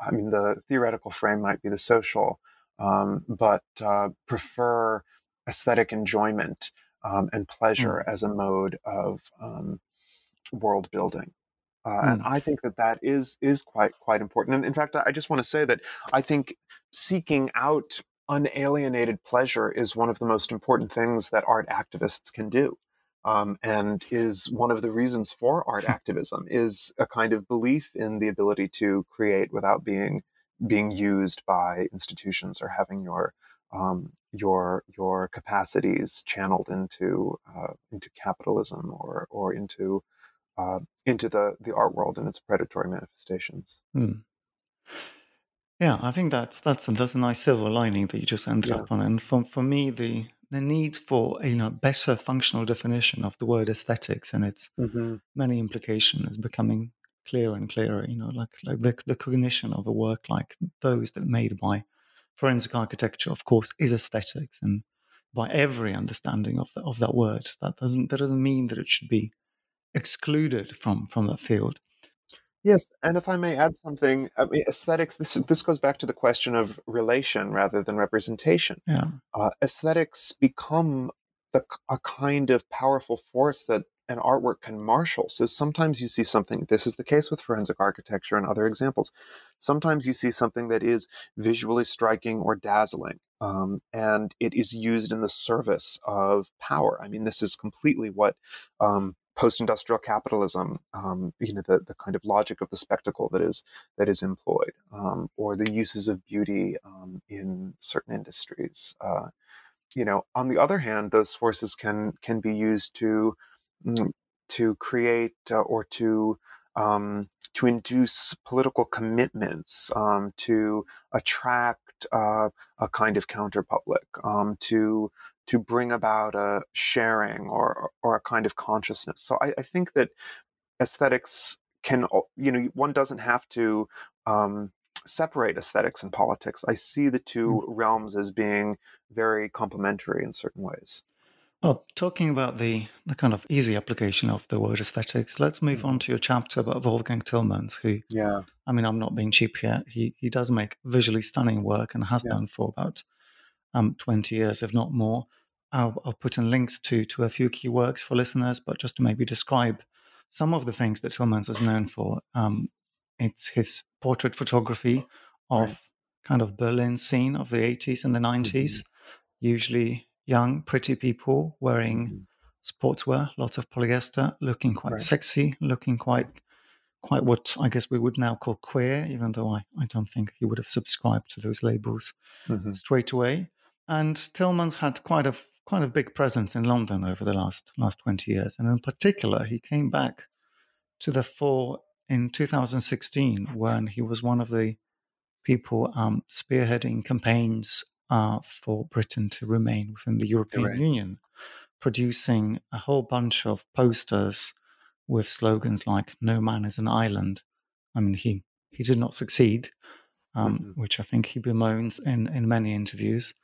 I mean, the theoretical frame might be the social, um, but uh, prefer aesthetic enjoyment um, and pleasure mm. as a mode of um, world building. Uh, mm. And I think that that is is quite quite important. And in fact, I just want to say that I think seeking out unalienated pleasure is one of the most important things that art activists can do. Um, and is one of the reasons for art activism is a kind of belief in the ability to create without being being used by institutions or having your um, your your capacities channeled into uh, into capitalism or or into uh, into the the art world and its predatory manifestations. Hmm. Yeah, I think that's that's a, that's a nice silver lining that you just ended Yeah. up on. And for for me, the the need for a you know better functional definition of the word aesthetics and its hmm many implications is becoming clearer and clearer. You know, like like the the cognition of a work like those that made by forensic architecture, of course, is aesthetics, and by every understanding of the, of that word, that doesn't that doesn't mean that it should be excluded from from that field. Yes, and if I may add something, I mean, aesthetics. This this goes back to the question of relation rather than representation. Yeah. Uh, aesthetics become the, a kind of powerful force that an artwork can marshal. So sometimes you see something. This is the case with forensic architecture and other examples. Sometimes you see something that is visually striking or dazzling, um, and it is used in the service of power. I mean, this is completely what um, post-industrial capitalism, um, you know, the, the kind of logic of the spectacle that is that is employed, um, or the uses of beauty um, in certain industries. Uh, you know, on the other hand, those forces can can be used to mm, to create uh, or to um, to induce political commitments, um, to attract uh, a kind of counter public, um, to to bring about a sharing or or a kind of consciousness. So I, I think that aesthetics can you know one doesn't have to um, separate aesthetics and politics. I see the two mm. realms as being very complementary in certain ways. Well, talking about the, the kind of easy application of the word aesthetics, let's move on mm-hmm. to your chapter about Wolfgang Tillmans, who, yeah, I mean, I'm not being cheap here. He he does make visually stunning work and has yeah. done for about um, 20 years, if not more. I'll, I'll put in links to to a few key works for listeners, but just to maybe describe some of the things that Tillmans is known for. Um, it's his portrait photography of right. kind of Berlin scene of the 80s and the 90s, mm-hmm. usually young, pretty people wearing mm-hmm. sportswear, lots of polyester, looking quite right. sexy, looking quite quite what I guess we would now call queer, even though I, I don't think he would have subscribed to those labels mm-hmm. straight away. And Tillmans had quite a quite a big presence in London over the last last 20 years. And in particular, he came back to the fore in 2016 when he was one of the people um, spearheading campaigns uh, for Britain to remain within the European right. Union, producing a whole bunch of posters with slogans like "No man is an island." I mean, he he did not succeed, um, mm-hmm. which I think he bemoans in in many interviews.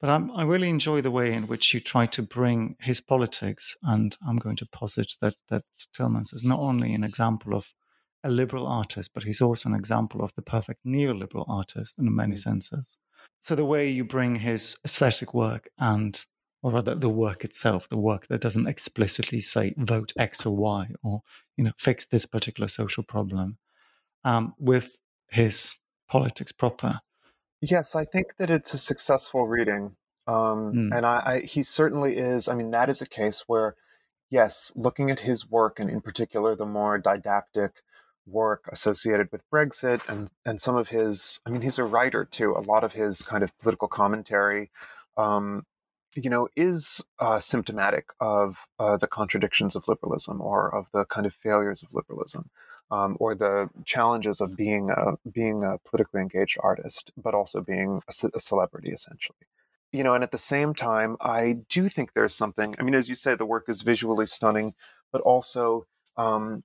But I'm, i really enjoy the way in which you try to bring his politics, and I'm going to posit that that Tillmans is not only an example of a liberal artist, but he's also an example of the perfect neoliberal artist in many mm-hmm. senses. So the way you bring his aesthetic work and, or rather, the work itself, the work that doesn't explicitly say vote X or Y or you know fix this particular social problem, um, with his politics proper, Yes, I think that it's a successful reading. Um, mm. And I, I, he certainly is. I mean, that is a case where, yes, looking at his work and in particular the more didactic, work associated with Brexit and and some of his I mean he's a writer too a lot of his kind of political commentary um, you know is uh, symptomatic of uh, the contradictions of liberalism or of the kind of failures of liberalism um, or the challenges of being a being a politically engaged artist but also being a, a celebrity essentially you know and at the same time I do think there's something I mean as you say the work is visually stunning but also um,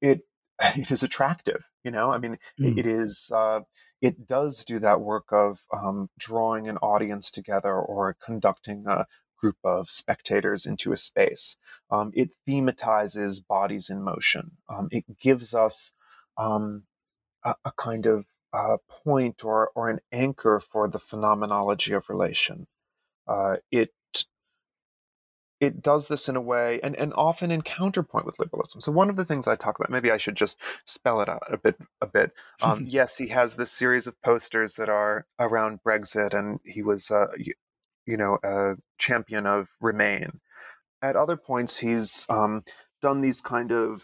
it it is attractive. You know, I mean, mm. it is. Uh, it does do that work of um, drawing an audience together or conducting a group of spectators into a space. Um, it thematizes bodies in motion. Um, it gives us um, a, a, kind of uh, point or, or an anchor for the phenomenology of relation. Uh, it it does this in a way and, and often in counterpoint with liberalism. So one of the things I talk about, maybe I should just spell it out a bit a bit. Um, yes, he has this series of posters that are around Brexit and he was uh, you, know a champion of Remain. At other points he's um, done these kind of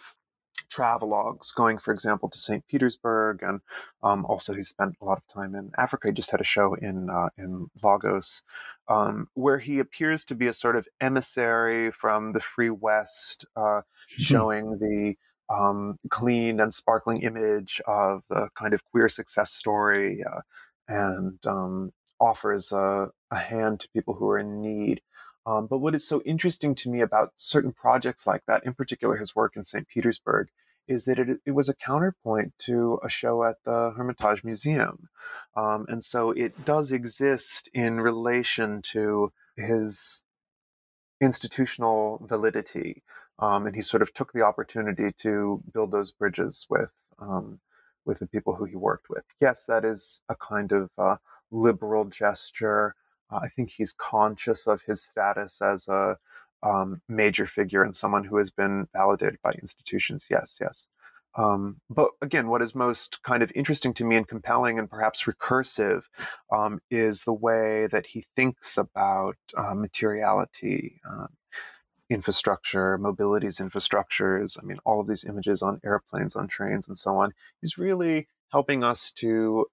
travelogues, going, for example, to St. Petersburg, and um, also he spent a lot of time in Africa. He just had a show in uh, in Lagos, um, where he appears to be a sort of emissary from the Free West, uh, hmm. showing the um, clean and sparkling image of the kind of queer success story, uh, and um, offers a, a hand to people who are in need. Um, but what is so interesting to me about certain projects like that, in particular his work in St. Petersburg, is that it, it was a counterpoint to a show at the Hermitage Museum. Um, and so it does exist in relation to his institutional validity. Um, and he sort of took the opportunity to build those bridges with um, with the people who he worked with. Yes, that is a kind of uh, liberal gesture. Uh, I think he's conscious of his status as a um, major figure and someone who has been validated by institutions. Yes, yes. Um, but again, what is most kind of interesting to me and compelling and perhaps recursive um, is the way that he thinks about uh, materiality, uh, infrastructure, mobilities infrastructures. I mean, all of these images on airplanes, on trains, and so on. He's really helping us to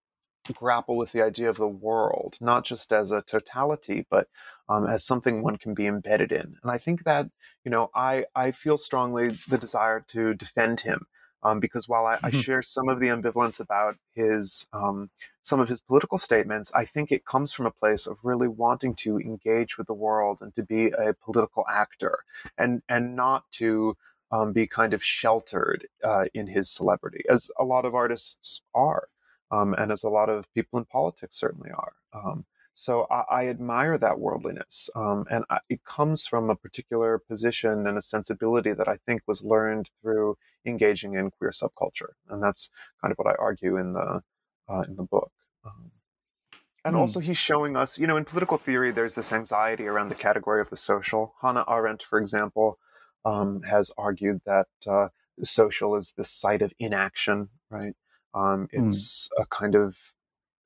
grapple with the idea of the world, not just as a totality, but um, as something one can be embedded in. And I think that, you know, I, I feel strongly the desire to defend him. Um, because while I, I, mm-hmm. share some of the ambivalence about his um, some of his political statements, I think it comes from a place of really wanting to engage with the world and to be a political actor, and and not to um, be kind of sheltered uh, in his celebrity, as a lot of artists are um, and as a lot of people in politics certainly are. Um, so I, I, admire that worldliness, um, and I, it comes from a particular position and a sensibility that I think was learned through engaging in queer subculture, and that's kind of what I argue in the uh, in the book. Um, and mm. also, he's showing us, you know, in political theory, there's this anxiety around the category of the social. Hannah Arendt, for example, um, has argued that uh, social is the site of inaction, right? Um, hmm. it's mm. a kind of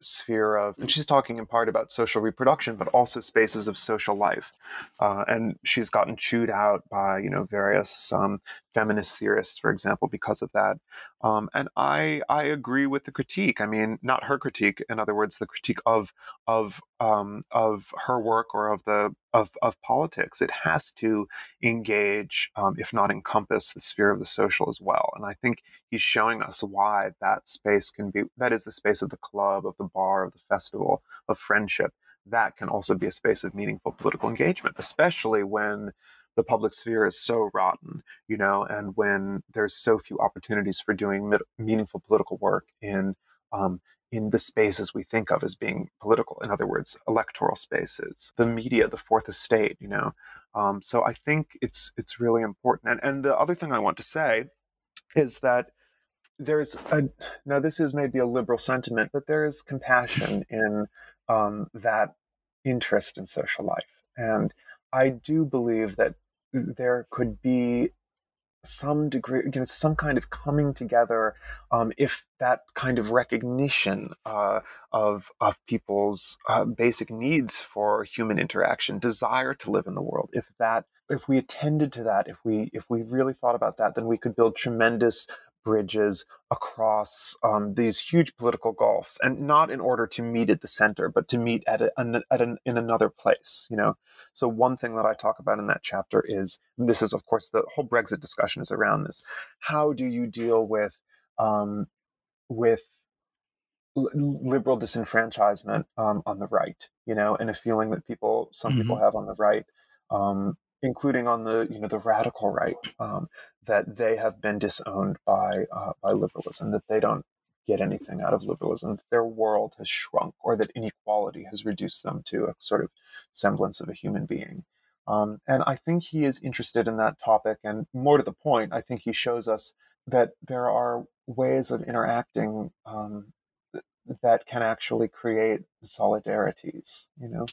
sphere of, and she's talking in part about social reproduction, but also spaces of social life. Uh, and she's gotten chewed out by, you know, various um, feminist theorists, for example, because of that. Um, and I I agree with the critique. I mean, not her critique. In other words, the critique of of um, of her work or of the of of politics. It has to engage, um, if not encompass, the sphere of the social as well. And I think he's showing us why that space can be. That is the space of the club, of the bar, of the festival, of friendship. That can also be a space of meaningful political engagement, especially when the public sphere is so rotten, you know, and when there's so few opportunities for doing meaningful political work in um, in the spaces we think of as being political. In other words, electoral spaces, the media, the fourth estate, you know. Um, so I think it's it's really important. And and the other thing I want to say is that there's a now this is maybe a liberal sentiment, but there is compassion in um, that interest in social life, and I do believe that there could be some degree, you know, some kind of coming together, um, if that kind of recognition uh, of of people's uh, basic needs for human interaction, desire to live in the world, if that, if we attended to that, if we if we really thought about that, then we could build tremendous bridges across um, these huge political gulfs, and not in order to meet at the center, but to meet at, a, at an, in another place. You know, so one thing that I talk about in that chapter is this is, of course, the whole Brexit discussion is around this. How do you deal with um, with liberal disenfranchisement um, on the right? You know, and a feeling that people, some mm-hmm. people have on the right. Um, including on the you know the radical right, um, that they have been disowned by uh, by liberalism, that they don't get anything out of liberalism, that their world has shrunk, or that inequality has reduced them to a sort of semblance of a human being. Um, and I think he is interested in that topic, and more to the point, I think he shows us that there are ways of interacting um, that can actually create solidarities. You know,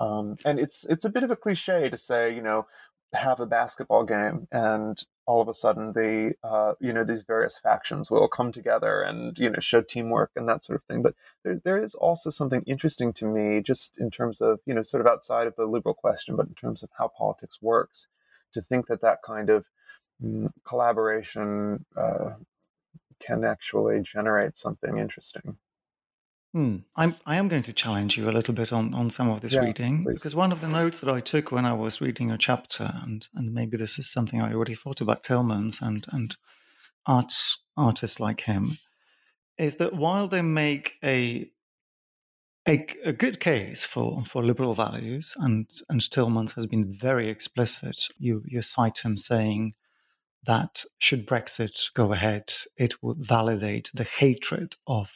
um, and it's it's a bit of a cliche to say, you know, have a basketball game and all of a sudden the uh, you know these various factions will come together and you know show teamwork and that sort of thing. But there there is also something interesting to me, just in terms of you know sort of outside of the liberal question, but in terms of how politics works, to think that that kind of mm, collaboration uh, can actually generate something interesting. Hmm. I'm, I am going to challenge you a little bit on, on some of this yeah, reading please. because one of the notes that I took when I was reading a chapter, and, and maybe this is something I already thought about Tillmans and, and arts, artists like him, is that while they make a a, a good case for, for liberal values, and, and Tillmans has been very explicit, you, you cite him saying that should Brexit go ahead, it would validate the hatred of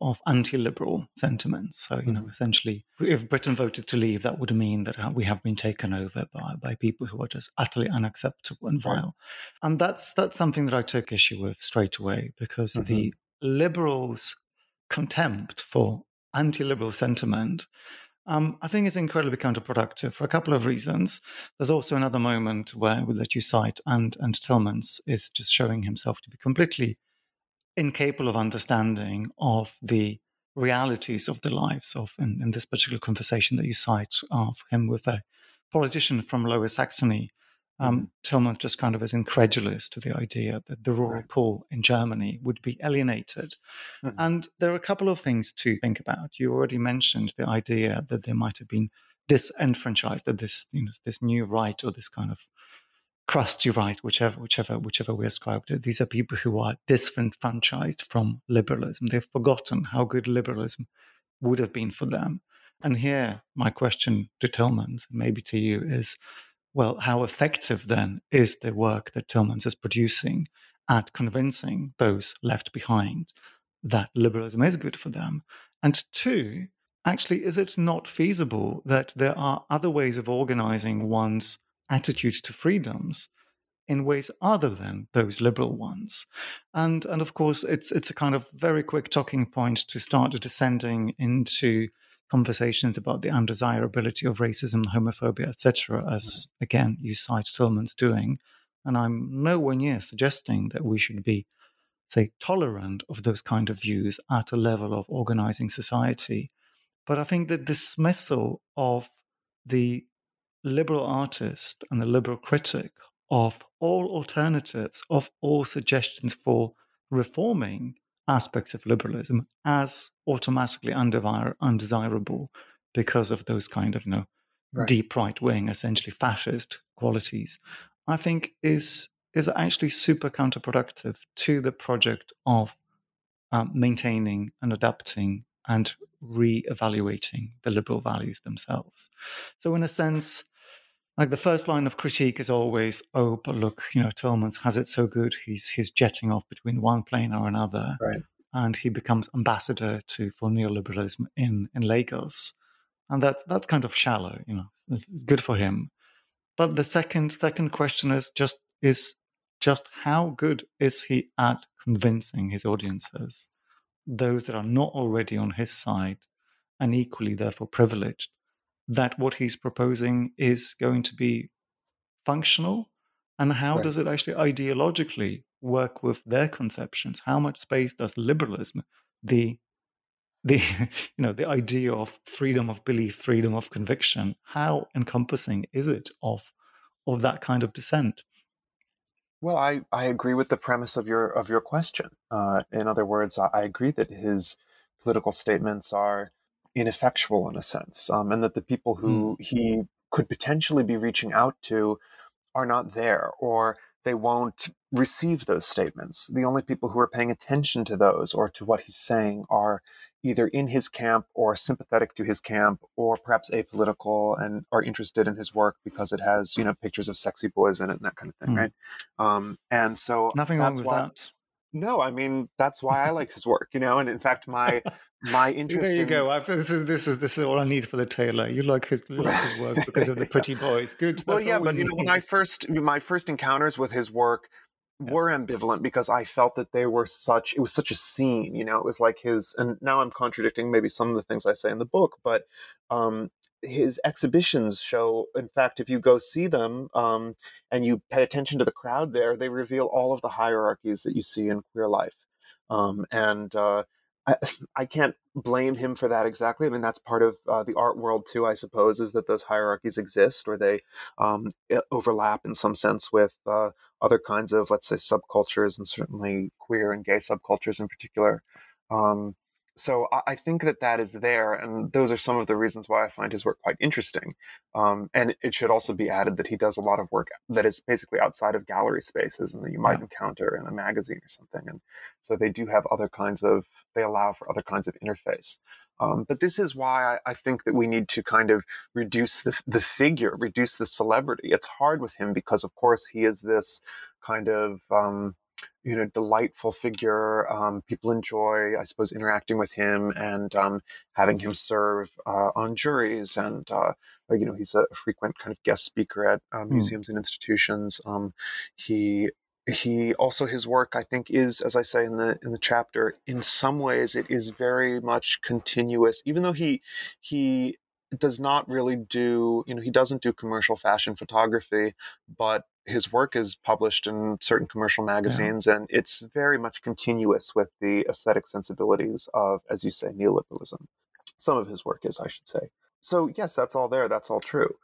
of anti-liberal sentiments. So, you know, mm-hmm. essentially, if Britain voted to leave, that would mean that uh, we have been taken over by, by people who are just utterly unacceptable and vile. And that's that's something that I took issue with straight away because mm-hmm. the liberals' contempt for anti-liberal sentiment. Um, I think is incredibly counterproductive for a couple of reasons. There's also another moment where that you cite, and and Tillmans is just showing himself to be completely incapable of understanding of the realities of the lives of, in, in this particular conversation that you cite of him with a politician from Lower Saxony. Um, mm-hmm. Just kind of is incredulous to the idea that the rural right. poor in Germany would be alienated. Mm-hmm. And there are a couple of things to think about. You already mentioned the idea that there might have been disenfranchised, that this, you know, this new right or this kind of crusty right, whichever whichever whichever we ascribe to. These are people who are disenfranchised from liberalism. They've forgotten how good liberalism would have been for them. And here, my question to Tillmans, maybe to you, is well, how effective then is the work that Tillmans is producing at convincing those left behind that liberalism is good for them? And two, actually, is it not feasible that there are other ways of organizing one's attitudes to freedoms in ways other than those liberal ones. And and of course it's it's a kind of very quick talking point to start descending into conversations about the undesirability of racism, homophobia, etc., as again you cite Tillmans doing. And I'm nowhere near suggesting that we should be, say, tolerant of those kind of views at a level of organizing society. But I think the dismissal of the liberal artist and the liberal critic of all alternatives, of all suggestions for reforming aspects of liberalism as automatically undesirable because of those kind of you know right. deep right wing, essentially fascist qualities, I think is is actually super counterproductive to the project of um, maintaining and adapting and re-evaluating the liberal values themselves. So, in a sense, like the first line of critique is always, "Oh, but look, you know, Tillmans has it so good. He's he's jetting off between one plane or another, right. and he becomes ambassador to for neoliberalism in in Lagos, and that's that's kind of shallow, you know. It's good for him, but the second second question is just is just how good is he at convincing his audiences, those that are not already on his side, and equally therefore privileged, that what he's proposing is going to be functional and how right. does it actually ideologically work with their conceptions how much space does liberalism the the you know the idea of freedom of belief freedom of conviction how encompassing is it of of that kind of dissent Well, I, I agree with the premise of your of your question. Uh, in other words, I, I, agree that his political statements are ineffectual in a sense, um, and that the people who mm. he could potentially be reaching out to are not there, or they won't receive those statements. The only people who are paying attention to those or to what he's saying are either in his camp or sympathetic to his camp or perhaps apolitical and are interested in his work because it has you know pictures of sexy boys in it and that kind of thing mm. right um, and so nothing wrong with why, that no i mean that's why i like his work you know and in fact my my interest there you in... go. I, this is this is this is all i need for the tailor. You like his, like his work because of the pretty boys. Good. Well yeah but you know when i first my first encounters with his work were ambivalent because I felt that they were such it was such a scene, you know, it was like his and now I'm contradicting maybe some of the things I say in the book, but um his exhibitions show in fact if you go see them um, and you pay attention to the crowd there they reveal all of the hierarchies that you see in queer life. Um, and uh, I, can't blame him for that exactly. I mean, that's part of uh, the art world too, I suppose, is that those hierarchies exist or they um, overlap in some sense with uh, other kinds of, let's say, subcultures and certainly queer and gay subcultures in particular. Um, so I, think that that is there, and those are some of the reasons why I find his work quite interesting. Um, and it should also be added that he does a lot of work that is basically outside of gallery spaces and that you might yeah. encounter in a magazine or something. And so they do have other kinds of they allow for other kinds of interface. Um, but this is why I, I, think that we need to kind of reduce the, the figure, reduce the celebrity. It's hard with him because, of course, he is this kind of um, you know delightful figure. Um, people enjoy, I suppose, interacting with him and um, having him serve uh, on juries. And uh, you know, he's a frequent kind of guest speaker at uh, hmm. museums mm. and institutions. Um, he he also his work i think is as i say in the in the chapter in some ways it is very much continuous even though he he does not really do you know he doesn't do commercial fashion photography but his work is published in certain commercial magazines yeah. and it's very much continuous with the aesthetic sensibilities of as you say neoliberalism. Some of his work is i should say. So yes that's all there. That's all true.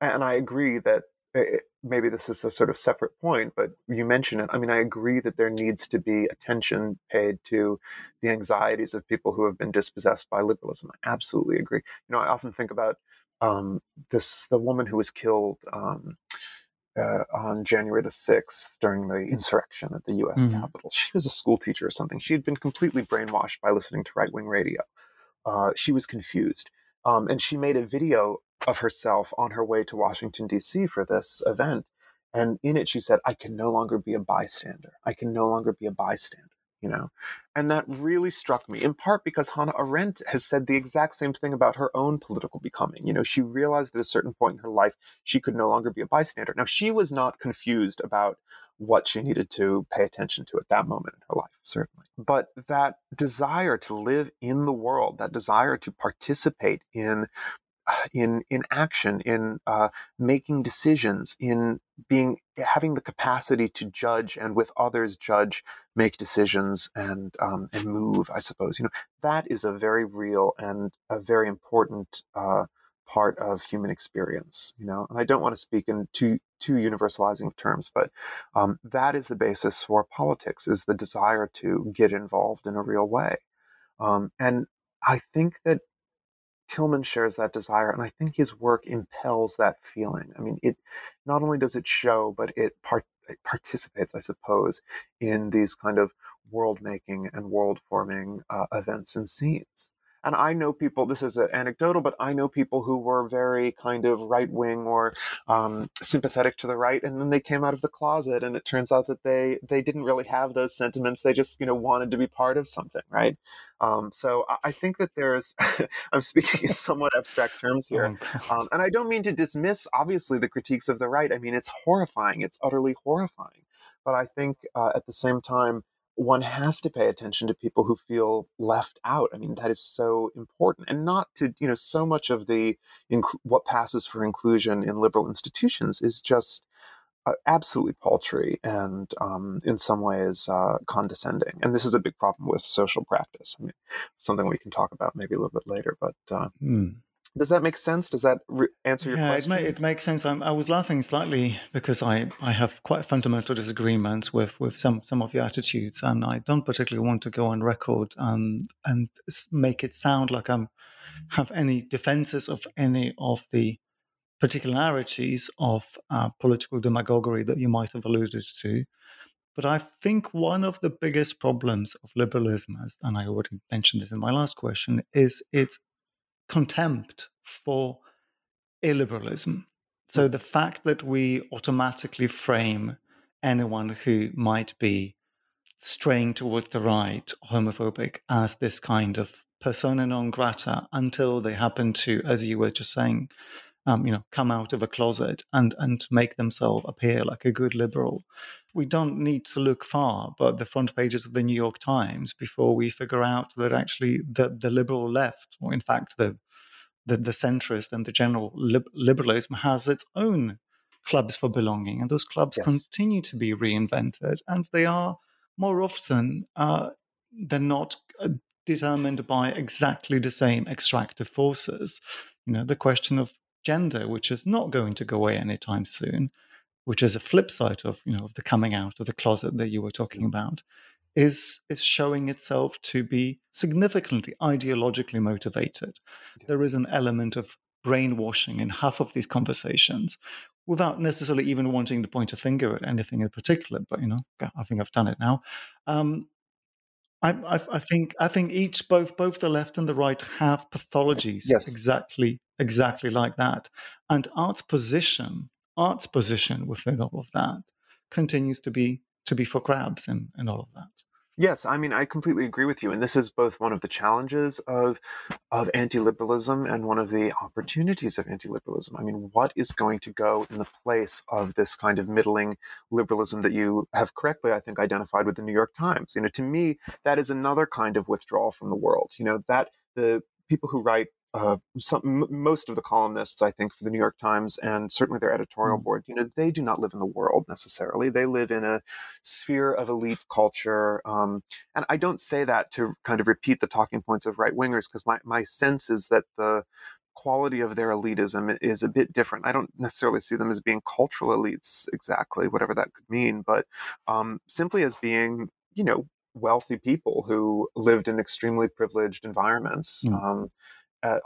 And i agree that it, maybe this is a sort of separate point, but you mention it. I mean, I agree that there needs to be attention paid to the anxieties of people who have been dispossessed by liberalism. I absolutely agree. You know, I often think about um, this the woman who was killed um, uh, on January the 6th during the insurrection at the US mm. Capitol. She was a school teacher or something. She had been completely brainwashed by listening to right wing radio. Uh, she was confused. Um, and she made a video of herself on her way to Washington, D.C. for this event. And in it, she said, I can no longer be a bystander. I can no longer be a bystander, you know? And that really struck me, in part because Hannah Arendt has said the exact same thing about her own political becoming. You know, she realized at a certain point in her life she could no longer be a bystander. Now, she was not confused about what she needed to pay attention to at that moment in her life, certainly. But that desire to live in the world, that desire to participate in in in action, in uh, making decisions, in being having the capacity to judge and with others judge, make decisions and um, and move. I suppose you know that is a very real and a very important uh, part of human experience. You know, and I don't want to speak in too too universalizing terms, but um, that is the basis for politics: is the desire to get involved in a real way. Um, and I think that Tillman shares that desire, and I think his work impels that feeling. I mean, it not only does it show, but it, part, it participates, I suppose, in these kind of world making and world forming uh, events and scenes. And I know people, this is anecdotal, but I know people who were very kind of right wing or um, sympathetic to the right. And then they came out of the closet and it turns out that they, they didn't really have those sentiments. They just, you know, wanted to be part of something, right? Um, so I think that there's, I'm speaking in somewhat abstract terms here. Oh, um, and I don't mean to dismiss, obviously, the critiques of the right. I mean, it's horrifying. It's utterly horrifying. But I think uh, at the same time, one has to pay attention to people who feel left out. I mean, that is so important, and not to you know so much of the inc- what passes for inclusion in liberal institutions is just uh, absolutely paltry and um, in some ways uh, condescending. And this is a big problem with social practice. I mean, something we can talk about maybe a little bit later, but. Uh, mm. Does that make sense? Does that re- answer your yeah, question? Yeah, it, ma- it makes sense. I'm, i was laughing slightly because I, I have quite fundamental disagreements with, with some, some of your attitudes, and I don't particularly want to go on record and and make it sound like I'm have any defenses of any of the particularities of uh, political demagoguery that you might have alluded to. But I think one of the biggest problems of liberalism, as, and I already mentioned this in my last question, is its contempt for illiberalism. So hmm. the fact that we automatically frame anyone who might be straying towards the right, homophobic, as this kind of persona non grata until they happen to, as you were just saying, um, you know, come out of a closet and and make themselves appear like a good liberal. We don't need to look far, but the front pages of the New York Times before we figure out that actually the the liberal left, or in fact the the, the centrist and the general lib- liberalism has its own clubs for belonging, and those clubs yes. continue to be reinvented, and they are more often uh, than not uh, determined by exactly the same extractive forces. You know, the question of gender, which is not going to go away anytime soon, which is a flip side of you know of the coming out of the closet that you were talking about, is is showing itself to be significantly ideologically motivated. There is an element of brainwashing in half of these conversations without necessarily even wanting to point a finger at anything in particular. But you know, I think I've done it now. Um, I, I, I, think I think each both both the left and the right have pathologies yes. exactly exactly like that, and art's position art's position within all of that continues to be to be for grabs and, and all of that. Yes, I mean I completely agree with you, and this is both one of the challenges of of anti-liberalism and one of the opportunities of anti-liberalism. I mean, what is going to go in the place of this kind of middling liberalism that you have correctly, I think, identified with the New York Times? You know, to me, that is another kind of withdrawal from the world. You know, that the people who write uh, some, most of the columnists, I think, for the New York Times and certainly their editorial mm. board, you know, they do not live in the world necessarily. They live in a sphere of elite culture. Um, and I don't say that to kind of repeat the talking points of right wingers, because my, my sense is that the quality of their elitism is a bit different. I don't necessarily see them as being cultural elites exactly, whatever that could mean, but um, simply as being, you know, wealthy people who lived in extremely privileged environments. Mm. Um,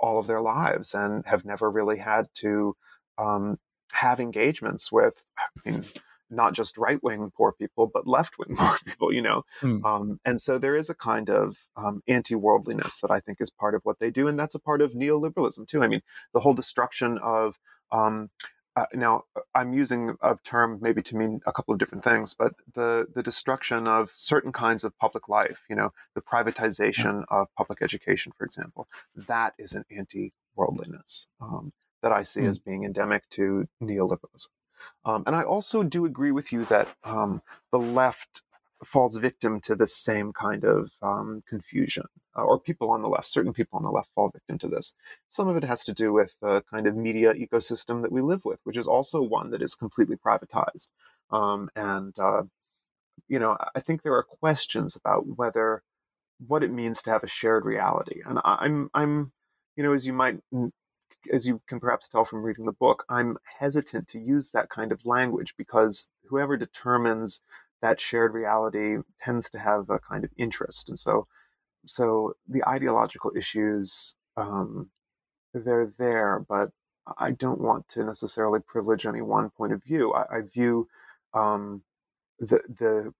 all of their lives and have never really had to um, have engagements with, I mean, not just right wing poor people, but left wing poor people, you know? Mm. Um, and so there is a kind of um, anti worldliness that I think is part of what they do. And that's a part of neoliberalism, too. I mean, the whole destruction of um, uh, now uh, I'm using a term maybe to mean a couple of different things, but the the destruction of certain kinds of public life, you know, the privatization of public education, for example, that is an anti-worldliness um, that I see mm. as being endemic to neoliberalism. Um, and I also do agree with you that um, the left falls victim to the same kind of um, confusion, uh, or people on the left, certain people on the left fall victim to this. Some of it has to do with the kind of media ecosystem that we live with, which is also one that is completely privatized. Um, and, uh, you know, I think there are questions about whether what it means to have a shared reality. And I'm, I'm, you know, as you might as you can perhaps tell from reading the book, I'm hesitant to use that kind of language because whoever determines that shared reality tends to have a kind of interest. And so, so the ideological issues, um, they're there, but I don't want to necessarily privilege any one point of view. I, I view um, the the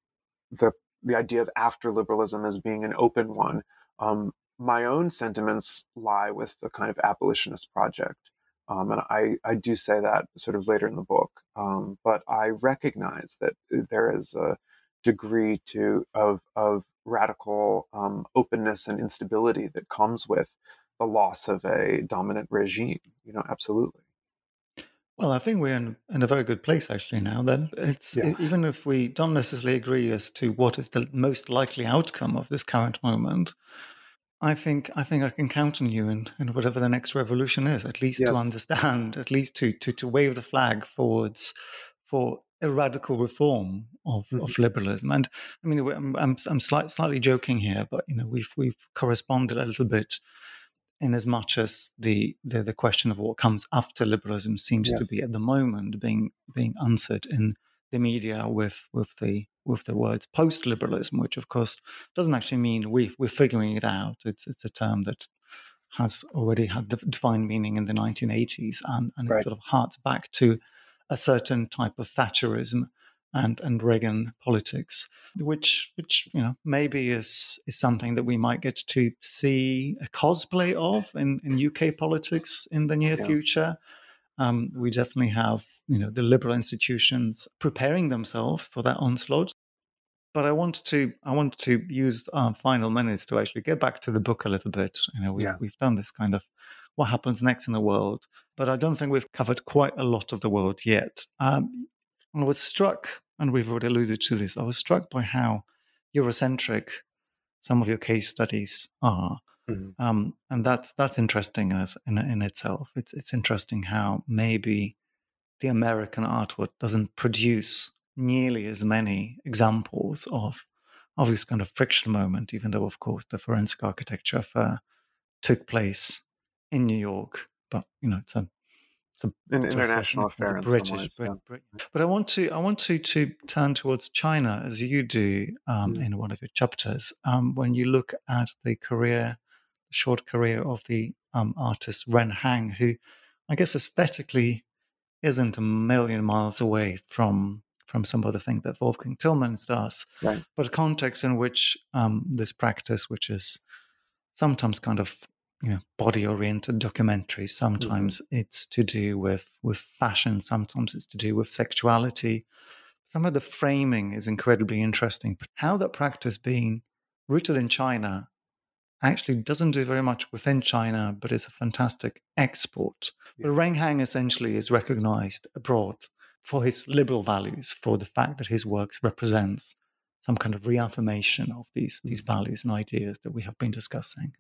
the the idea of after liberalism as being an open one. Um, my own sentiments lie with the kind of abolitionist project, um, and I, I do say that sort of later in the book. Um, but I recognize that uh, there is a degree to of of radical um, openness and instability that comes with the loss of a dominant regime. You know, absolutely. Well, I think we're in, in a very good place actually now. Then it's yeah. even if we don't necessarily agree as to what is the most likely outcome of this current moment, I think I think I can count on you in, in whatever the next revolution is, at least yes. to understand, at least to, to to wave the flag forwards for a radical reform of, mm-hmm. of liberalism. And I mean, I'm I'm, I'm slight, slightly joking here, but you know, we've we've corresponded a little bit in as much as the, the, the question of what comes after liberalism seems yes. to be at the moment being being answered in the media with with the with the words post liberalism, which of course doesn't actually mean we we're figuring it out. It's it's a term that has already had the defined meaning in the 1980s, and, and right. it sort of harks back to a certain type of Thatcherism and and Reagan politics, which which you know maybe is is something that we might get to see a cosplay of in, in UK politics in the near yeah. future. Um, we definitely have you know the liberal institutions preparing themselves for that onslaught. But I want to I want to use our final minutes to actually get back to the book a little bit. You know, we, yeah. we've done this kind of what happens next in the world, but I don't think we've covered quite a lot of the world yet. Um, I was struck, and we've already alluded to this, I was struck by how Eurocentric some of your case studies are. Mm-hmm. Um, and that's that's interesting as in, in itself. It's it's interesting how maybe the American artwork doesn't produce nearly as many examples of of this kind of friction moment, even though of course the forensic architecture affair took place in New York. But you know, it's a it's an international affair in British, ways, yeah. But I want to I want to to turn towards China as you do um, mm. in one of your chapters. Um, when you look at the career, the short career of the um, artist Ren Hang, who I guess aesthetically isn't a million miles away from from some of the things that Wolfgang Tillmans does, right. but a context in which um, this practice, which is sometimes kind of you know body oriented documentary sometimes mm-hmm. it's to do with with fashion sometimes it's to do with sexuality some of the framing is incredibly interesting how that practice being rooted in china actually doesn't do very much within china but is a fantastic export yeah. but Ren Hang essentially is recognized abroad for his liberal values for the fact that his works represents some kind of reaffirmation of these these values and ideas that we have been discussing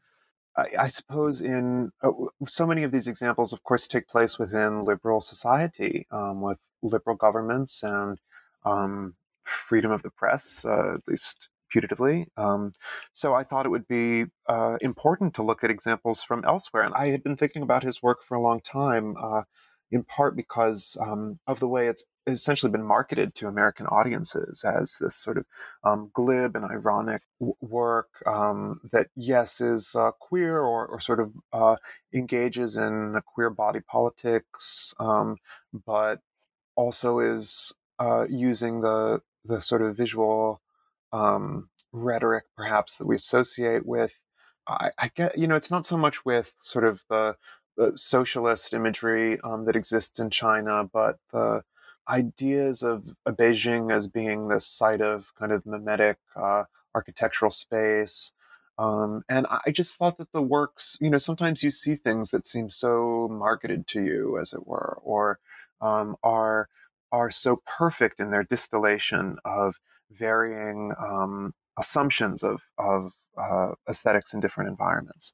I, I suppose in uh, so many of these examples, of course, take place within liberal society um, with liberal governments and um, freedom of the press, uh, at least putatively. Um, so I thought it would be uh, important to look at examples from elsewhere. And I had been thinking about his work for a long time, uh, in part because um, of the way it's essentially been marketed to American audiences as this sort of um, glib and ironic w- work um, that, yes, is uh, queer or, or, sort of uh, engages in queer body politics, um, but also is uh, using the the sort of visual um, rhetoric, perhaps that we associate with. I, I get, you know, it's not so much with sort of the the socialist imagery um, that exists in China, but the ideas of Beijing as being this site of kind of mimetic uh, architectural space. Um, and I just thought that the works, you know, sometimes you see things that seem so marketed to you, as it were, or um, are are so perfect in their distillation of varying um, assumptions of of uh, aesthetics in different environments.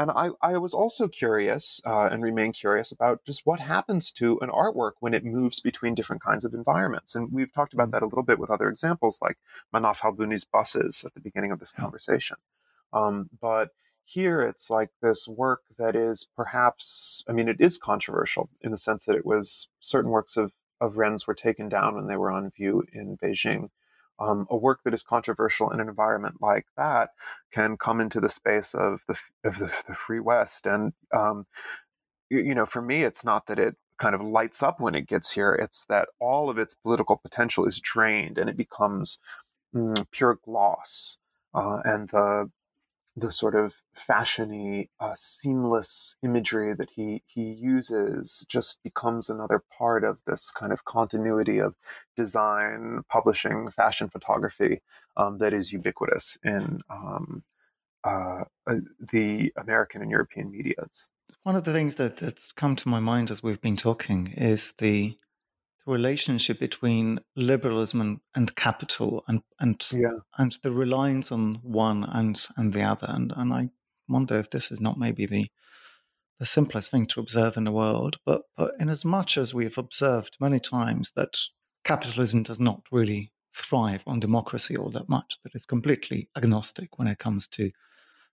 And I, I was also curious uh, and remain curious about just what happens to an artwork when it moves between different kinds of environments. And we've talked about mm. that a little bit with other examples like Manaf Halbouni's buses at the beginning of this conversation. Um, but here it's like this work that is perhaps, I mean, it is controversial in the sense that it was certain works of, of Ren's were taken down when they were on view in Beijing um, a work that is controversial in an environment like that can come into the space of the of the, the free West. And um, you, you know, for me, it's not that it kind of lights up when it gets here; it's that all of its political potential is drained and it becomes mm, pure gloss. Uh, and the the sort of fashiony, uh, seamless imagery that he he uses just becomes another part of this kind of continuity of design, publishing, fashion photography um, that is ubiquitous in um, uh, uh, the American and European medias. One of the things that, that's come to my mind as we've been talking is the the relationship between liberalism and, and capital and and yeah. and the reliance on one and and the other and and I wonder if this is not maybe the the simplest thing to observe in the world but but in as much as we have observed many times that capitalism does not really thrive on democracy all that much that it's completely agnostic when it comes to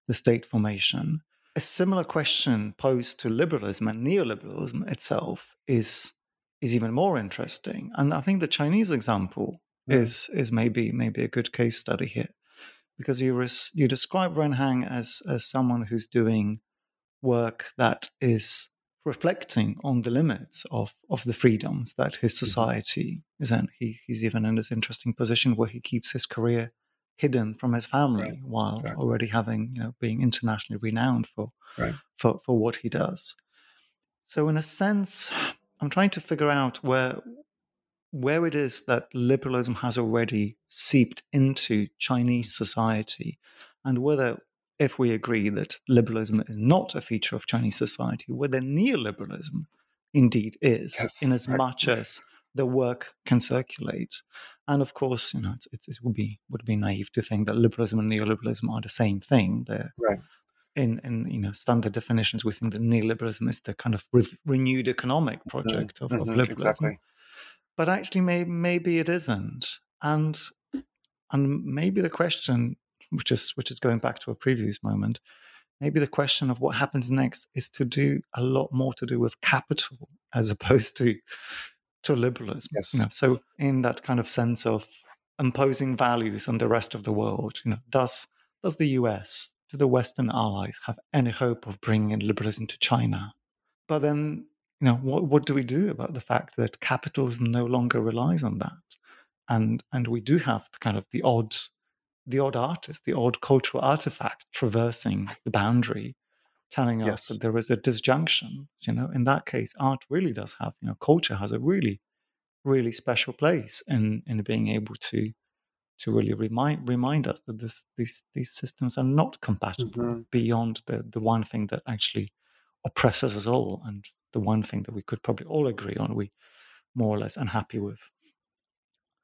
the state formation a similar question posed to liberalism and neoliberalism itself is is even more interesting. And I think the Chinese example mm. is is maybe maybe a good case study here, because you res, you describe Ren Hang as as someone who's doing work that is reflecting on the limits of, of the freedoms that his mm-hmm. society mm-hmm. is in. He, he's even in this interesting position where he keeps his career hidden from his family right. while already having, you know, being internationally renowned for, right. for, for what he does. So in a sense, I'm trying to figure out where where it is that liberalism has already seeped into Chinese society and whether if we agree that liberalism is not a feature of Chinese society, whether neoliberalism indeed is, yes, in as much as the work can circulate. And of course, you know, it, it, would be would be naive to think that liberalism and neoliberalism are the same thing. They're right. In, in you know standard definitions, we think that neoliberalism is the kind of re- renewed economic mm-hmm. project mm-hmm. of, of mm-hmm. liberalism. Exactly. But actually, maybe maybe it isn't, and and maybe the question which is which is going back to a previous moment. Maybe the question of what happens next is to do a lot more to do with capital as opposed to to liberalism. Yes. You know, so in that kind of sense of imposing values on the rest of the world, you know, does does the US, do the Western allies have any hope of bringing in liberalism to China? But then, you know, what what do we do about the fact that capitalism no longer relies on that? And and we do have kind of the odd the odd artist, the odd cultural artifact traversing the boundary, telling yes. us that there is a disjunction. You know, in that case, art really does have, you know, culture has a really, really special place in in being able to to really remind remind us that this, these these systems are not compatible mm-hmm. beyond the the one thing that actually oppresses us all and the one thing that we could probably all agree on we more or less unhappy with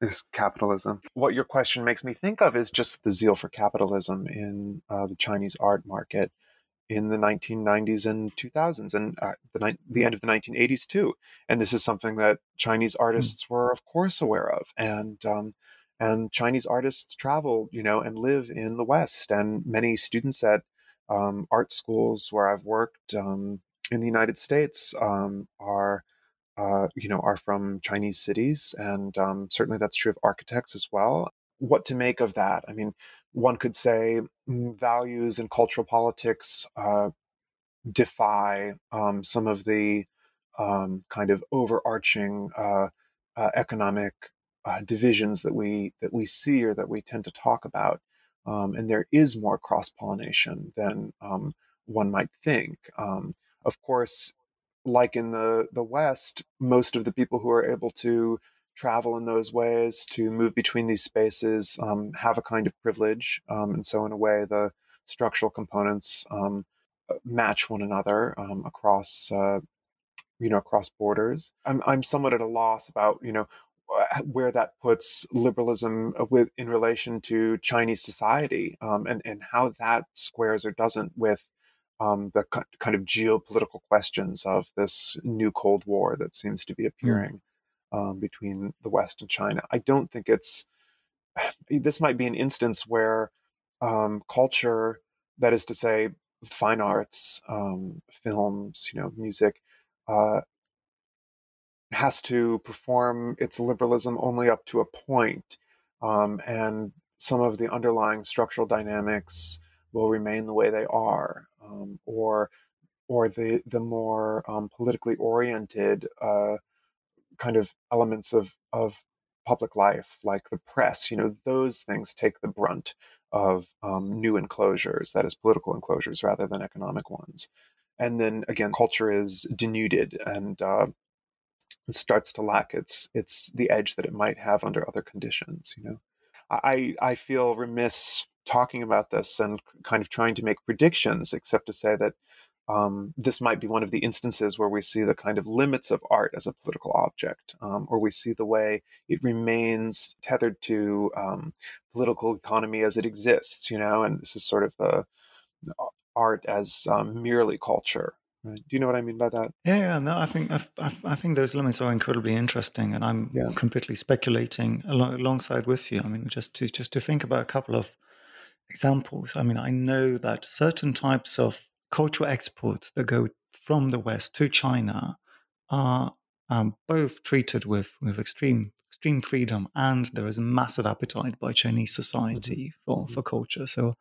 is capitalism. What your question makes me think of is just the zeal for capitalism in uh, the Chinese art market in the 1990s and 2000s and uh, the, ni- the end of the 1980s too. And this is something that Chinese hmm. artists mm. were, of course, aware of. And um, and Chinese artists travel, you know, and live in the West. And many students at um, art schools where I've worked um, in the United States um, are uh, you know, are from Chinese cities, and um, certainly that's true of architects as well. What to make of that? I mean, one could say mm, values and cultural politics uh, defy um, some of the um, kind of overarching uh, uh economic uh, divisions that we that we see or that we tend to talk about, um, and there is more cross pollination than um, one might think. Um, of course, like in the the West, most of the people who are able to travel in those ways to move between these spaces um, have a kind of privilege, um, and so in a way, the structural components uh, match one another across uh, you know across borders. I'm I'm somewhat at a loss about you know where that puts liberalism uh, with in relation to Chinese society um, and and how that squares or doesn't with um, the kind of geopolitical questions of this new Cold War that seems to be hmm. appearing mm. um, between the West and China. I don't think it's this might be an instance where um, culture, that is to say, fine arts, um, films, you know, music, uh, has to perform its liberalism only up to a point, um, and some of the underlying structural dynamics will remain the way they are um, or or the the more um, politically oriented uh, kind of elements of of public life, like the press. You know, those things take the brunt of um, new enclosures, that is, political enclosures rather than economic ones. And then again, culture is denuded and uh, starts to lack its its the edge that it might have under other conditions. You know, I I feel remiss talking about this and kind of trying to make predictions, except to say that um, this might be one of the instances where we see the kind of limits of art as a political object, um, or we see the way it remains tethered to um, political economy as it exists, you know, and this is sort of the art as um, merely culture. Right. Do you know what I mean by that? Yeah, yeah no, I think I, I, think those limits are incredibly interesting, and I'm yeah. completely speculating along, alongside with you. I mean, just to just to think about a couple of examples. I mean, I know that certain types of cultural exports that go from the West to China are um, both treated with, with extreme extreme freedom, and there is a massive appetite by Chinese mm-hmm. society mm-hmm. for, for culture. So,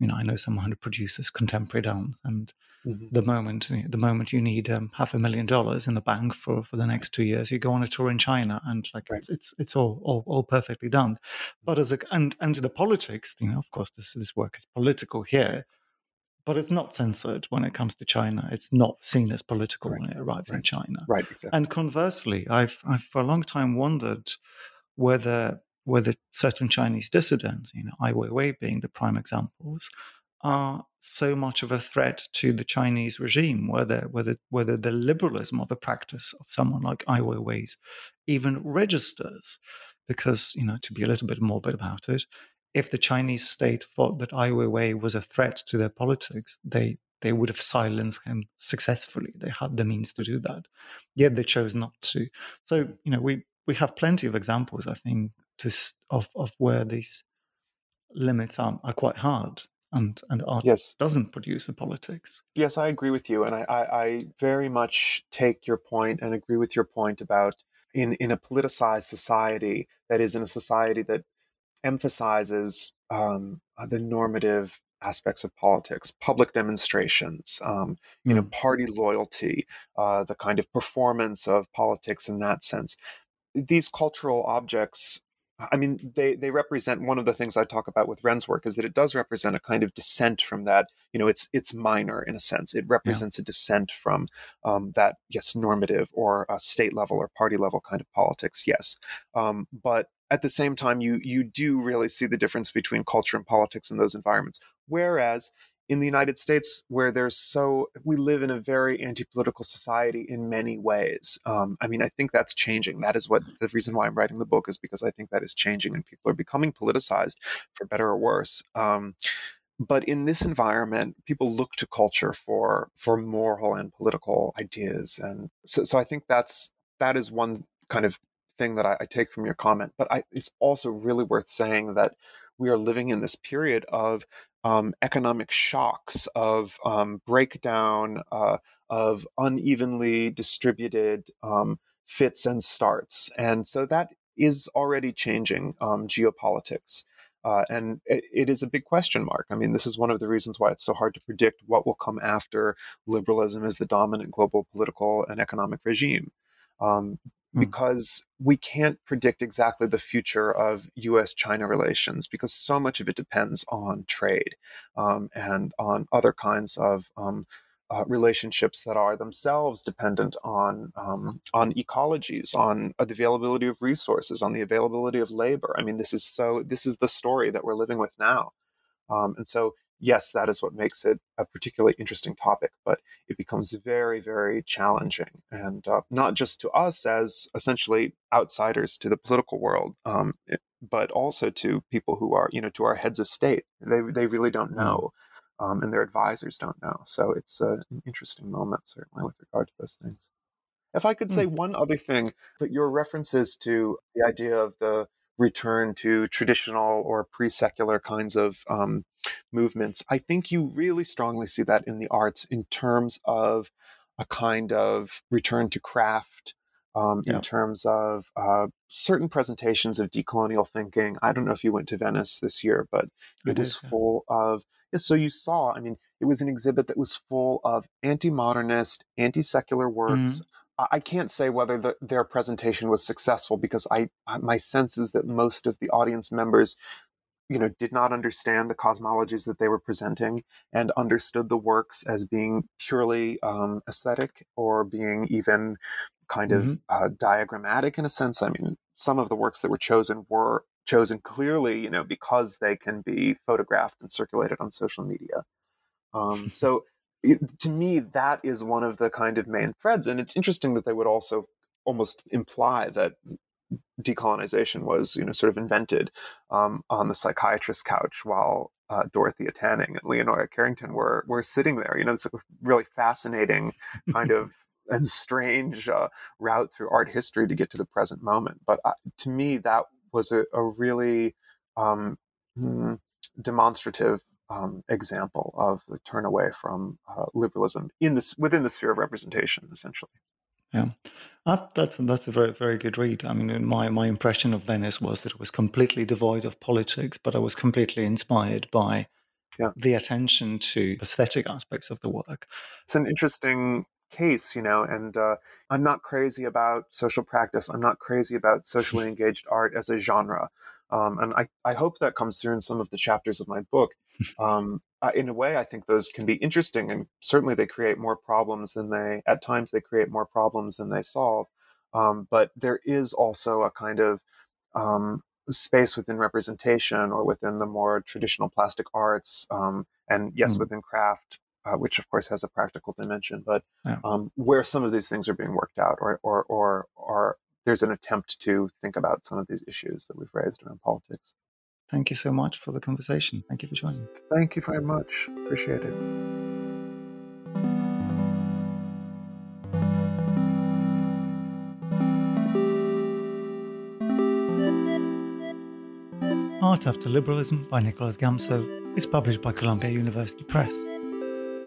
you know, I know someone who produces contemporary dance, and mm-hmm. the moment the moment you need um, half a million dollars in the bank for, for the next two years, you go on a tour in China, and like right. it's, it's it's all, all all perfectly done. But as a and and the politics, you know, of course, this this work is political here but it's not censored when it comes to China. It's not seen as political right. when it arrives right. in China. Right, exactly. And conversely, I've, I've for a long time wondered whether whether certain Chinese dissidents, you know, Ai Weiwei being the prime examples, are so much of a threat to the Chinese regime, whether whether whether the liberalism of the practice of someone like Ai Weiwei's even registers. Because, you know, to be a little bit morbid about it, if the Chinese state thought that Ai Weiwei was a threat to their politics, they they would have silenced him successfully. They had the means to do that, yet they chose not to. So you know, we we have plenty of examples, I think, to of of where these limits are, are quite hard, and and art yes. doesn't produce a politics. Yes, I agree with you, and I, I, I very much take your point and agree with your point about in in a politicized society that is in a society that emphasizes um, uh, the normative aspects of politics, public demonstrations, um, you mm. know, party loyalty, uh, the kind of performance of politics in that sense. These cultural objects I mean, they they represent one of the things I talk about with Ren's work is that it does represent a kind of dissent from that. You know, it's it's minor in a sense. It represents yeah. a dissent from um, that yes normative or a state level or party level kind of politics. Yes, um, but at the same time, you you do really see the difference between culture and politics in those environments. Whereas in the United States, where there's so, we live in a very anti political society in many ways. Um, I mean, I think that's changing. That is what the reason why I'm writing the book is because I think that is changing and people are becoming politicized for better or worse. Um, but in this environment, people look to culture for for moral and political ideas, and so, so I think that's that is one kind of thing that I, I take from your comment. But I, it's also really worth saying that we are living in this period of um, economic shocks, of um, breakdown, uh, of unevenly distributed um, fits and starts. And so that is already changing um, geopolitics. Uh, and it, it is a big question mark. I mean, this is one of the reasons why it's so hard to predict what will come after liberalism as the dominant global political and economic regime. Um. Because we can't predict exactly the future of US China relations because so much of it depends on trade um, and on other kinds of um, uh, relationships that are themselves dependent on um, on ecologies, on uh, the availability of resources, on the availability of labor. I mean, this is so. This is the story that we're living with now, um, and so yes, that is what makes it a particularly interesting topic, but it becomes very, very challenging. And uh, not just to us as essentially outsiders to the political world, um, but also to people who are, you know, to our heads of state. They, they really don't mm. know, um, and their advisors don't know. So it's uh, an interesting moment, certainly, with regard to those things. If I could say mm. one other thing, but your references to the idea of the return to traditional or pre-secular kinds of um, movements. I think you really strongly see that in the arts in terms of a kind of return to craft, um, yeah. in terms of uh, certain presentations of decolonial thinking. I don't know if you went to Venice this year, but it was full of. Yeah, so you saw, I mean, it was an exhibit that was full of anti modernist, anti secular works. Mm-hmm I can't say whether the, their presentation was successful because I my sense is that most of the audience members, you know, did not understand the cosmologies that they were presenting and understood the works as being purely um, aesthetic or being even kind mm-hmm. of uh, diagrammatic in a sense. I mean, some of the works that were chosen were chosen clearly, you know, because they can be photographed and circulated on social media. Um, so to me, that is one of the kind of main threads. And it's interesting that they would also almost imply that decolonization was, you know, sort of invented um, on the psychiatrist's couch while uh, Dorothea Tanning and Leonora Carrington were were sitting there. You know, it's a really fascinating kind of and strange uh, route through art history to get to the present moment. But uh, to me, that was a, a really um, hmm, demonstrative um, example of the turn away from uh, liberalism in this within the sphere of representation, essentially. Yeah, that's that's a very very good read. I mean, my my impression of Venice was that it was completely devoid of politics, but I was completely inspired by yeah. the attention to aesthetic aspects of the work. It's an interesting case, you know, and uh, I'm not crazy about social practice. I'm not crazy about socially engaged art as a genre. Um, and I, I hope that comes through in some of the chapters of my book. Um, uh, in a way, I think those can be interesting, and certainly they create more problems than they, at times, they create more problems than they solve. Um, but there is also a kind of um, space within representation or within the more traditional plastic arts, um, and yes, mm. within craft, uh, which of course has a practical dimension, but yeah. um, where some of these things are being worked out, or or or or there's an attempt to think about some of these issues that we've raised around politics. Thank you so much for the conversation. Thank you for joining. Thank you very much. Appreciate it. Art After Liberalism by Nicholas Gamso is published by Columbia University Press.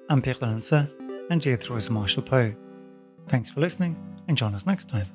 I'm Pierre d'Alancaisez, and is Marshall Poe. Thanks for listening, and join us next time.